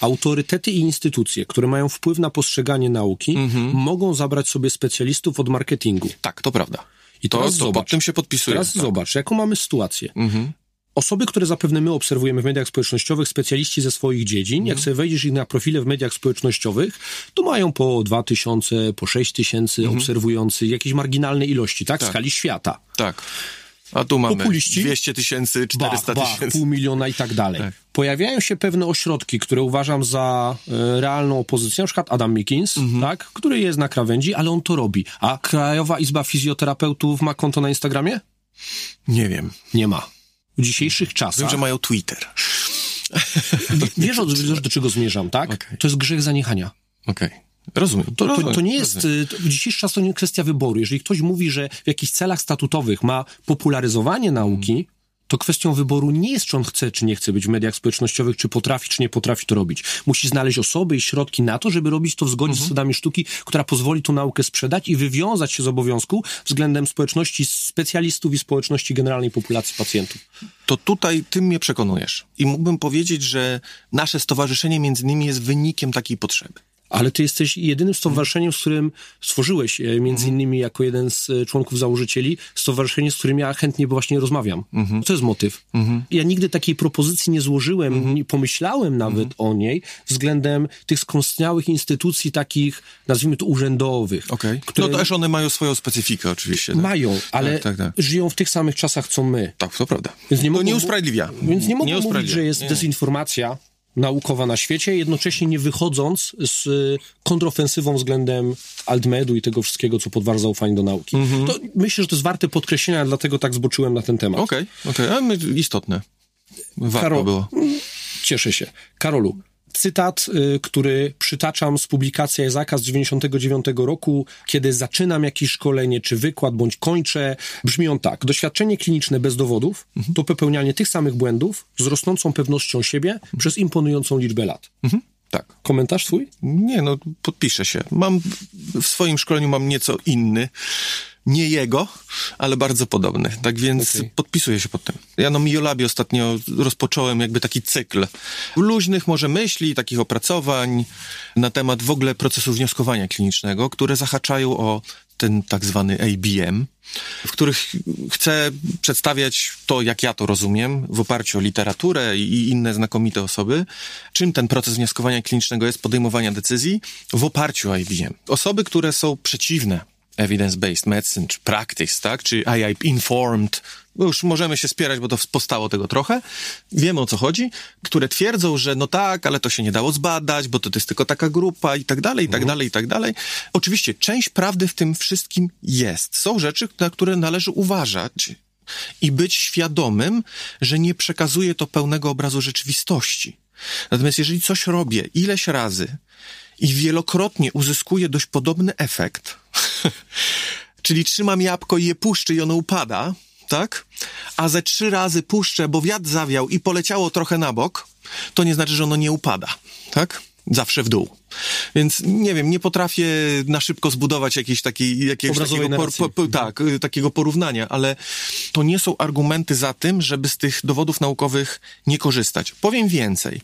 Autorytety i instytucje, które mają wpływ na postrzeganie nauki, Mhm. mogą zabrać sobie specjalistów od marketingu. Tak, to prawda. I To, teraz to zobacz. pod tym się podpisuję. Teraz tak. zobacz, jaką mamy sytuację. Mhm. Osoby, które zapewne my obserwujemy w mediach społecznościowych, specjaliści ze swoich dziedzin, Mhm. jak sobie wejdziesz ich na profile w mediach społecznościowych, to mają po 2000, po 6000 obserwujących, jakieś marginalne ilości, tak? W Mhm. Tak. skali świata. Tak. A tu mamy Populiści? 200 tysięcy, 400 Bach, bach, tysięcy. pół miliona i tak dalej. Tak. Pojawiają się pewne ośrodki, które uważam za e, realną opozycję, na przykład Adam Mikins, Mhm. tak, który jest na krawędzi, ale on to robi. A Krajowa Izba Fizjoterapeutów ma konto na Instagramie? Nie wiem. Nie ma. W dzisiejszych czasach... Wiem, że mają Twitter. Wiesz, od, wiesz, do czego zmierzam, tak? Okej. To jest grzech zaniechania. Okej. Rozumiem. To, to, to nie jest, to w dzisiejszych czasach to nie kwestia wyboru. Jeżeli ktoś mówi, że w jakichś celach statutowych ma popularyzowanie nauki, to kwestią wyboru nie jest, czy on chce, czy nie chce być w mediach społecznościowych, czy potrafi, czy nie potrafi to robić. Musi znaleźć osoby i środki na to, żeby robić to w zgodzie z zasadami sztuki, która pozwoli tą naukę sprzedać i wywiązać się z obowiązku względem społeczności specjalistów i społeczności generalnej populacji pacjentów. To tutaj ty mnie przekonujesz. I mógłbym powiedzieć, że nasze stowarzyszenie między innymi jest wynikiem takiej potrzeby. Ale ty jesteś jedynym stowarzyszeniem, z którym stworzyłeś, e, między innymi jako jeden z e, członków założycieli, stowarzyszenie, z którym ja chętnie właśnie rozmawiam. To jest motyw. Ja nigdy takiej propozycji nie złożyłem, nie pomyślałem nawet o niej względem tych skąstniałych instytucji takich, nazwijmy to urzędowych. Okej. które No też one mają swoją specyfikę oczywiście. tak. mają, ale tak, tak. żyją w tych samych czasach, co my. Tak, to prawda. Więc nie to mogą nie usprawiedliwia. Więc nie mogę mówić, że jest Nie. dezinformacja naukowa na świecie, jednocześnie nie wychodząc z y, kontrofensywą względem Altmedu i tego wszystkiego, co podważa zaufanie do nauki. Mhm. To myślę, że to jest warte podkreślenia, dlatego tak zboczyłem na ten temat. Okej, okej, ale my- istotne. Warto Karol- było. Cieszę się. Karolu, cytat, y, który przytaczam z publikacji Izaka z 99 roku, kiedy zaczynam jakieś szkolenie, czy wykład, bądź kończę, brzmi on tak. Doświadczenie kliniczne bez dowodów to popełnianie tych samych błędów z rosnącą pewnością siebie przez imponującą liczbę lat. Tak. Komentarz swój? Nie, no podpiszę się. Mam, w swoim szkoleniu mam nieco inny. Nie jego, ale bardzo podobny. Tak więc Okej. podpisuję się pod tym. Ja na Miolabie ostatnio rozpocząłem jakby taki cykl luźnych może myśli, takich opracowań na temat w ogóle procesu wnioskowania klinicznego, które zahaczają o ten tak zwany ABM, w których chcę przedstawiać to, jak ja to rozumiem, w oparciu o literaturę i inne znakomite osoby, czym ten proces wnioskowania klinicznego jest, podejmowania decyzji w oparciu o ABM. Osoby, które są przeciwne evidence-based medicine, czy practice, tak, czy AI informed, bo już możemy się spierać, bo to powstało tego trochę, wiemy o co chodzi, które twierdzą, że no tak, ale to się nie dało zbadać, bo to, to jest tylko taka grupa i tak dalej, i tak dalej, i tak dalej. Oczywiście część prawdy w tym wszystkim jest. Są rzeczy, na które należy uważać i być świadomym, że nie przekazuje to pełnego obrazu rzeczywistości. Natomiast jeżeli coś robię ileś razy i wielokrotnie uzyskuję dość podobny efekt, (laughs) czyli trzymam jabłko i je puszczę i ono upada, tak? A ze trzy razy puszczę, bo wiatr zawiał i poleciało trochę na bok, to nie znaczy, że ono nie upada, tak? Zawsze w dół. Więc nie wiem, nie potrafię na szybko zbudować jakiejś takiej, jakiegoś Obrazowej takiego, narracji. po, tak, y, takiego porównania, ale to nie są argumenty za tym, żeby z tych dowodów naukowych nie korzystać. Powiem więcej.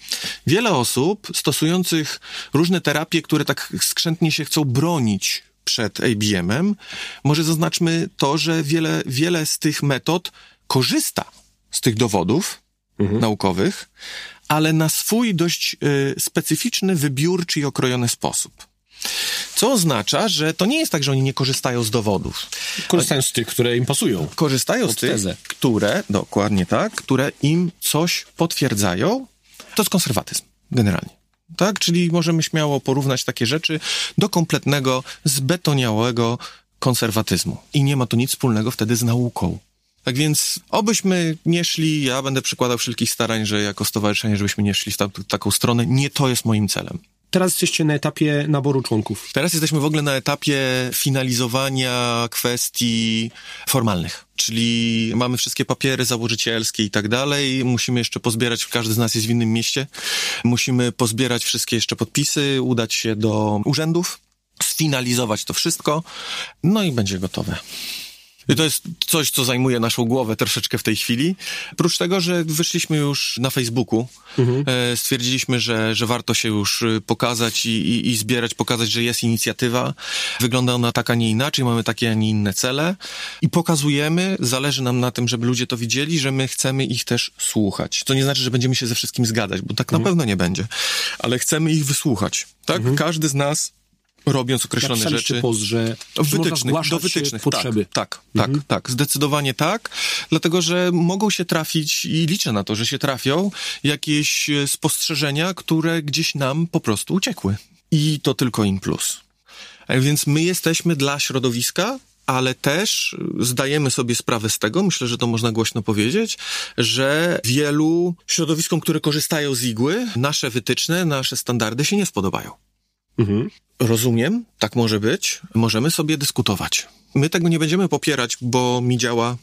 Wiele osób stosujących różne terapie, które tak skrzętnie się chcą bronić przed ABM-em, może zaznaczmy to, że wiele, wiele z tych metod korzysta z tych dowodów naukowych, ale na swój dość y, specyficzny, wybiórczy i okrojony sposób. Co oznacza, że to nie jest tak, że oni nie korzystają z dowodów. Korzystają z tych, które im pasują. Korzystają z tych, tezę. które, dokładnie tak, które im coś potwierdzają. To jest konserwatyzm, generalnie. Tak, czyli możemy śmiało porównać takie rzeczy do kompletnego, zbetoniałego konserwatyzmu. I nie ma to nic wspólnego wtedy z nauką. Tak więc, obyśmy nie szli, ja będę przykładał wszelkich starań, że jako stowarzyszenie, żebyśmy nie szli w ta, taką stronę. Nie to jest moim celem. Teraz jesteście na etapie naboru członków. Teraz jesteśmy w ogóle na etapie finalizowania kwestii formalnych. Czyli mamy wszystkie papiery założycielskie i tak dalej. Musimy jeszcze pozbierać, każdy z nas jest w innym mieście. Musimy pozbierać wszystkie jeszcze podpisy, udać się do urzędów, sfinalizować to wszystko. No i będzie gotowe. I to jest coś, co zajmuje naszą głowę troszeczkę w tej chwili. Oprócz tego, że wyszliśmy już na Facebooku, e, stwierdziliśmy, że, że warto się już e, pokazać i, i, i zbierać, pokazać, że jest inicjatywa. Wygląda ona tak, a nie inaczej, mamy takie, a nie inne cele. I pokazujemy, zależy nam na tym, żeby ludzie to widzieli, że my chcemy ich też słuchać. To nie znaczy, że będziemy się ze wszystkim zgadać, bo tak na pewno nie będzie. Ale chcemy ich wysłuchać. Tak? Każdy z nas robiąc określone rzeczy. Wytycznych, do wytycznych, potrzeby. Tak, tak, tak, tak, zdecydowanie tak, dlatego że mogą się trafić i liczę na to, że się trafią jakieś e, spostrzeżenia, które gdzieś nam po prostu uciekły. I to tylko in plus. A więc my jesteśmy dla środowiska, ale też zdajemy sobie sprawę z tego, myślę, że to można głośno powiedzieć, że wielu środowiskom, które korzystają z igły, nasze wytyczne, nasze standardy się nie spodobają. Mhm. Rozumiem, tak może być. Możemy sobie dyskutować. My tego nie będziemy popierać, bo mi działa,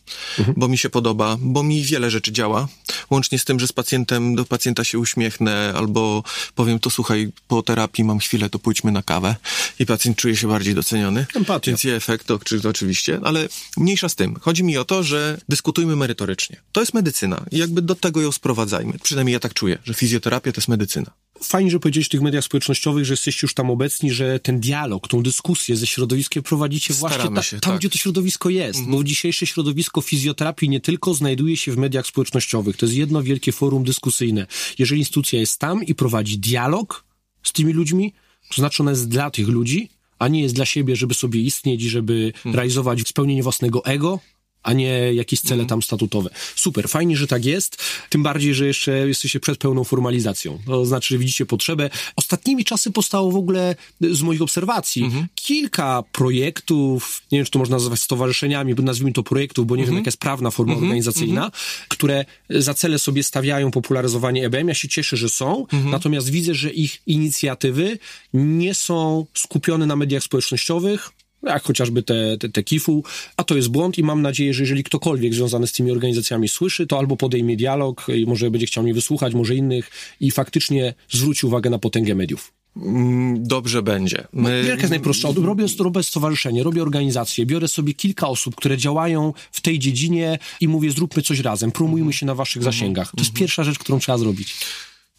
bo mi się podoba, bo mi wiele rzeczy działa. Łącznie z tym, że z pacjentem do pacjenta się uśmiechnę, albo powiem to słuchaj, po terapii mam chwilę, to pójdźmy na kawę i pacjent czuje się bardziej doceniony. Empatia. Więc efekt, to, to oczywiście, ale mniejsza z tym. Chodzi mi o to, że dyskutujmy merytorycznie. To jest medycyna i jakby do tego ją sprowadzajmy. Przynajmniej ja tak czuję, że fizjoterapia to jest medycyna. Fajnie, że powiedziałeś w tych mediach społecznościowych, że jesteście już tam obecni, że ten dialog, tą dyskusję ze środowiskiem prowadzicie właśnie ta, się, tam, tak. gdzie to środowisko jest. Bo dzisiejsze środowisko fizjoterapii nie tylko znajduje się w mediach społecznościowych, to jest jedno wielkie forum dyskusyjne. Jeżeli instytucja jest tam i prowadzi dialog z tymi ludźmi, to znaczy ona jest dla tych ludzi, a nie jest dla siebie, żeby sobie istnieć i żeby realizować spełnienie własnego ego, a nie jakieś cele tam statutowe. Super, fajnie, że tak jest, tym bardziej, że jeszcze jesteście przed pełną formalizacją. To znaczy, że widzicie potrzebę. Ostatnimi czasy powstało w ogóle z moich obserwacji kilka projektów, nie wiem, czy to można nazywać stowarzyszeniami, nazwijmy to projektów, bo nie wiem, jaka jest prawna forma organizacyjna, które za cele sobie stawiają popularyzowanie EBM. Ja się cieszę, że są, natomiast widzę, że ich inicjatywy nie są skupione na mediach społecznościowych, jak chociażby te, te, te KIF-u, a to jest błąd i mam nadzieję, że jeżeli ktokolwiek związany z tymi organizacjami słyszy, to albo podejmie dialog i może będzie chciał mnie wysłuchać, może innych i faktycznie zwróci uwagę na potęgę mediów. Mm, dobrze będzie. My... Jaka jest najprostsza? Robię, robię stowarzyszenie, robię organizację, biorę sobie kilka osób, które działają w tej dziedzinie i mówię, zróbmy coś razem, promujmy się na waszych zasięgach. To jest pierwsza rzecz, którą trzeba zrobić.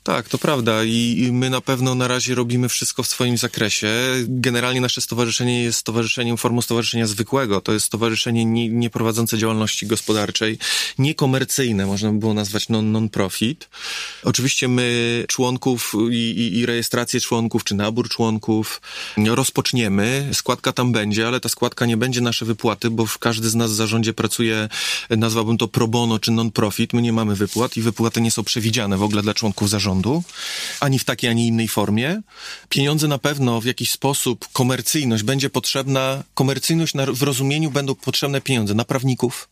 Tak, to prawda I, my na pewno na razie robimy wszystko w swoim zakresie. Generalnie nasze stowarzyszenie jest stowarzyszeniem, formą stowarzyszenia zwykłego. To jest stowarzyszenie nie, nie prowadzące działalności gospodarczej, niekomercyjne, można by było nazwać non-profit. Oczywiście my członków i, i, i rejestrację członków, czy nabór członków rozpoczniemy. Składka tam będzie, ale ta składka nie będzie nasze wypłaty, bo każdy z nas w zarządzie pracuje, nazwałbym to pro bono czy non-profit. My nie mamy wypłat i wypłaty nie są przewidziane w ogóle dla członków zarządu rządu, ani w takiej, ani innej formie. Pieniądze na pewno w jakiś sposób, komercyjność będzie potrzebna, komercyjność w rozumieniu będą potrzebne pieniądze na prawników,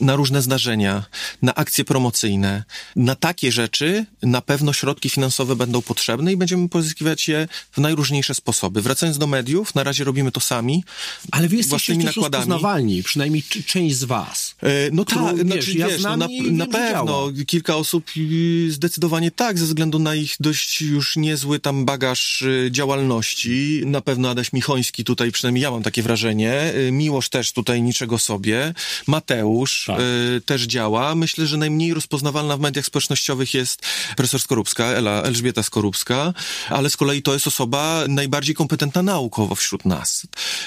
na różne zdarzenia, na akcje promocyjne, na takie rzeczy na pewno środki finansowe będą potrzebne i będziemy pozyskiwać je w najróżniejsze sposoby. Wracając do mediów, na razie robimy to sami. Ale wy jesteście też rozpoznawalni, przynajmniej część z was. E, no tak, znaczy, ja wiesz, no, na, na pewno kilka osób y, zdecydowanie tak, ze względu na ich dość już niezły tam bagaż y, działalności. Na pewno Adaś Michoński tutaj, przynajmniej ja mam takie wrażenie. Y, Miłosz też tutaj niczego sobie. Mateusz Mateusz tak. y, też działa. Myślę, że najmniej rozpoznawalna w mediach społecznościowych jest profesor Skorupska, Ela, Elżbieta Skorupska, ale z kolei to jest osoba najbardziej kompetentna naukowo wśród nas.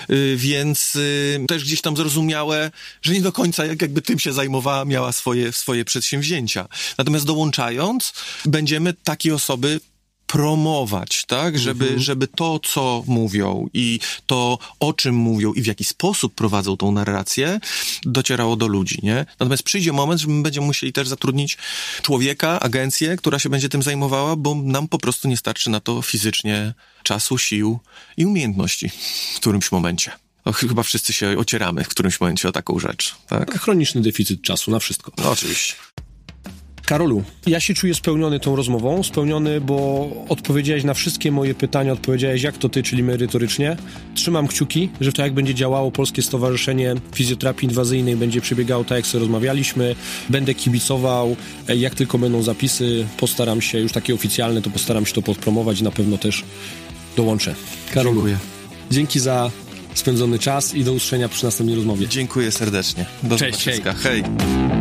Y, więc y, też gdzieś tam zrozumiałe, że nie do końca jak, jakby tym się zajmowała, miała swoje, swoje przedsięwzięcia. Natomiast dołączając, będziemy takie osoby promować, tak? Żeby, mhm. żeby to, co mówią i to, o czym mówią i w jaki sposób prowadzą tą narrację, docierało do ludzi, nie? Natomiast przyjdzie moment, że my będziemy musieli też zatrudnić człowieka, agencję, która się będzie tym zajmowała, bo nam po prostu nie starczy na to fizycznie czasu, sił i umiejętności w którymś momencie. No, chyba wszyscy się ocieramy w którymś momencie o taką rzecz, tak? Chroniczny deficyt czasu na wszystko. No, oczywiście. Karolu, ja się czuję spełniony tą rozmową, spełniony, bo odpowiedziałeś na wszystkie moje pytania, odpowiedziałeś jak to ty, czyli merytorycznie. Trzymam kciuki, że to jak będzie działało Polskie Stowarzyszenie Fizjoterapii Inwazyjnej, będzie przebiegało tak, jak sobie rozmawialiśmy. Będę kibicował, jak tylko będą zapisy, postaram się, już takie oficjalne, to postaram się to podpromować i na pewno też dołączę. Karolu, Dziękuję. dzięki za spędzony czas i do usłyszenia przy następnej rozmowie. Dziękuję serdecznie. Do Cześć, zobaczenia. hej. hej.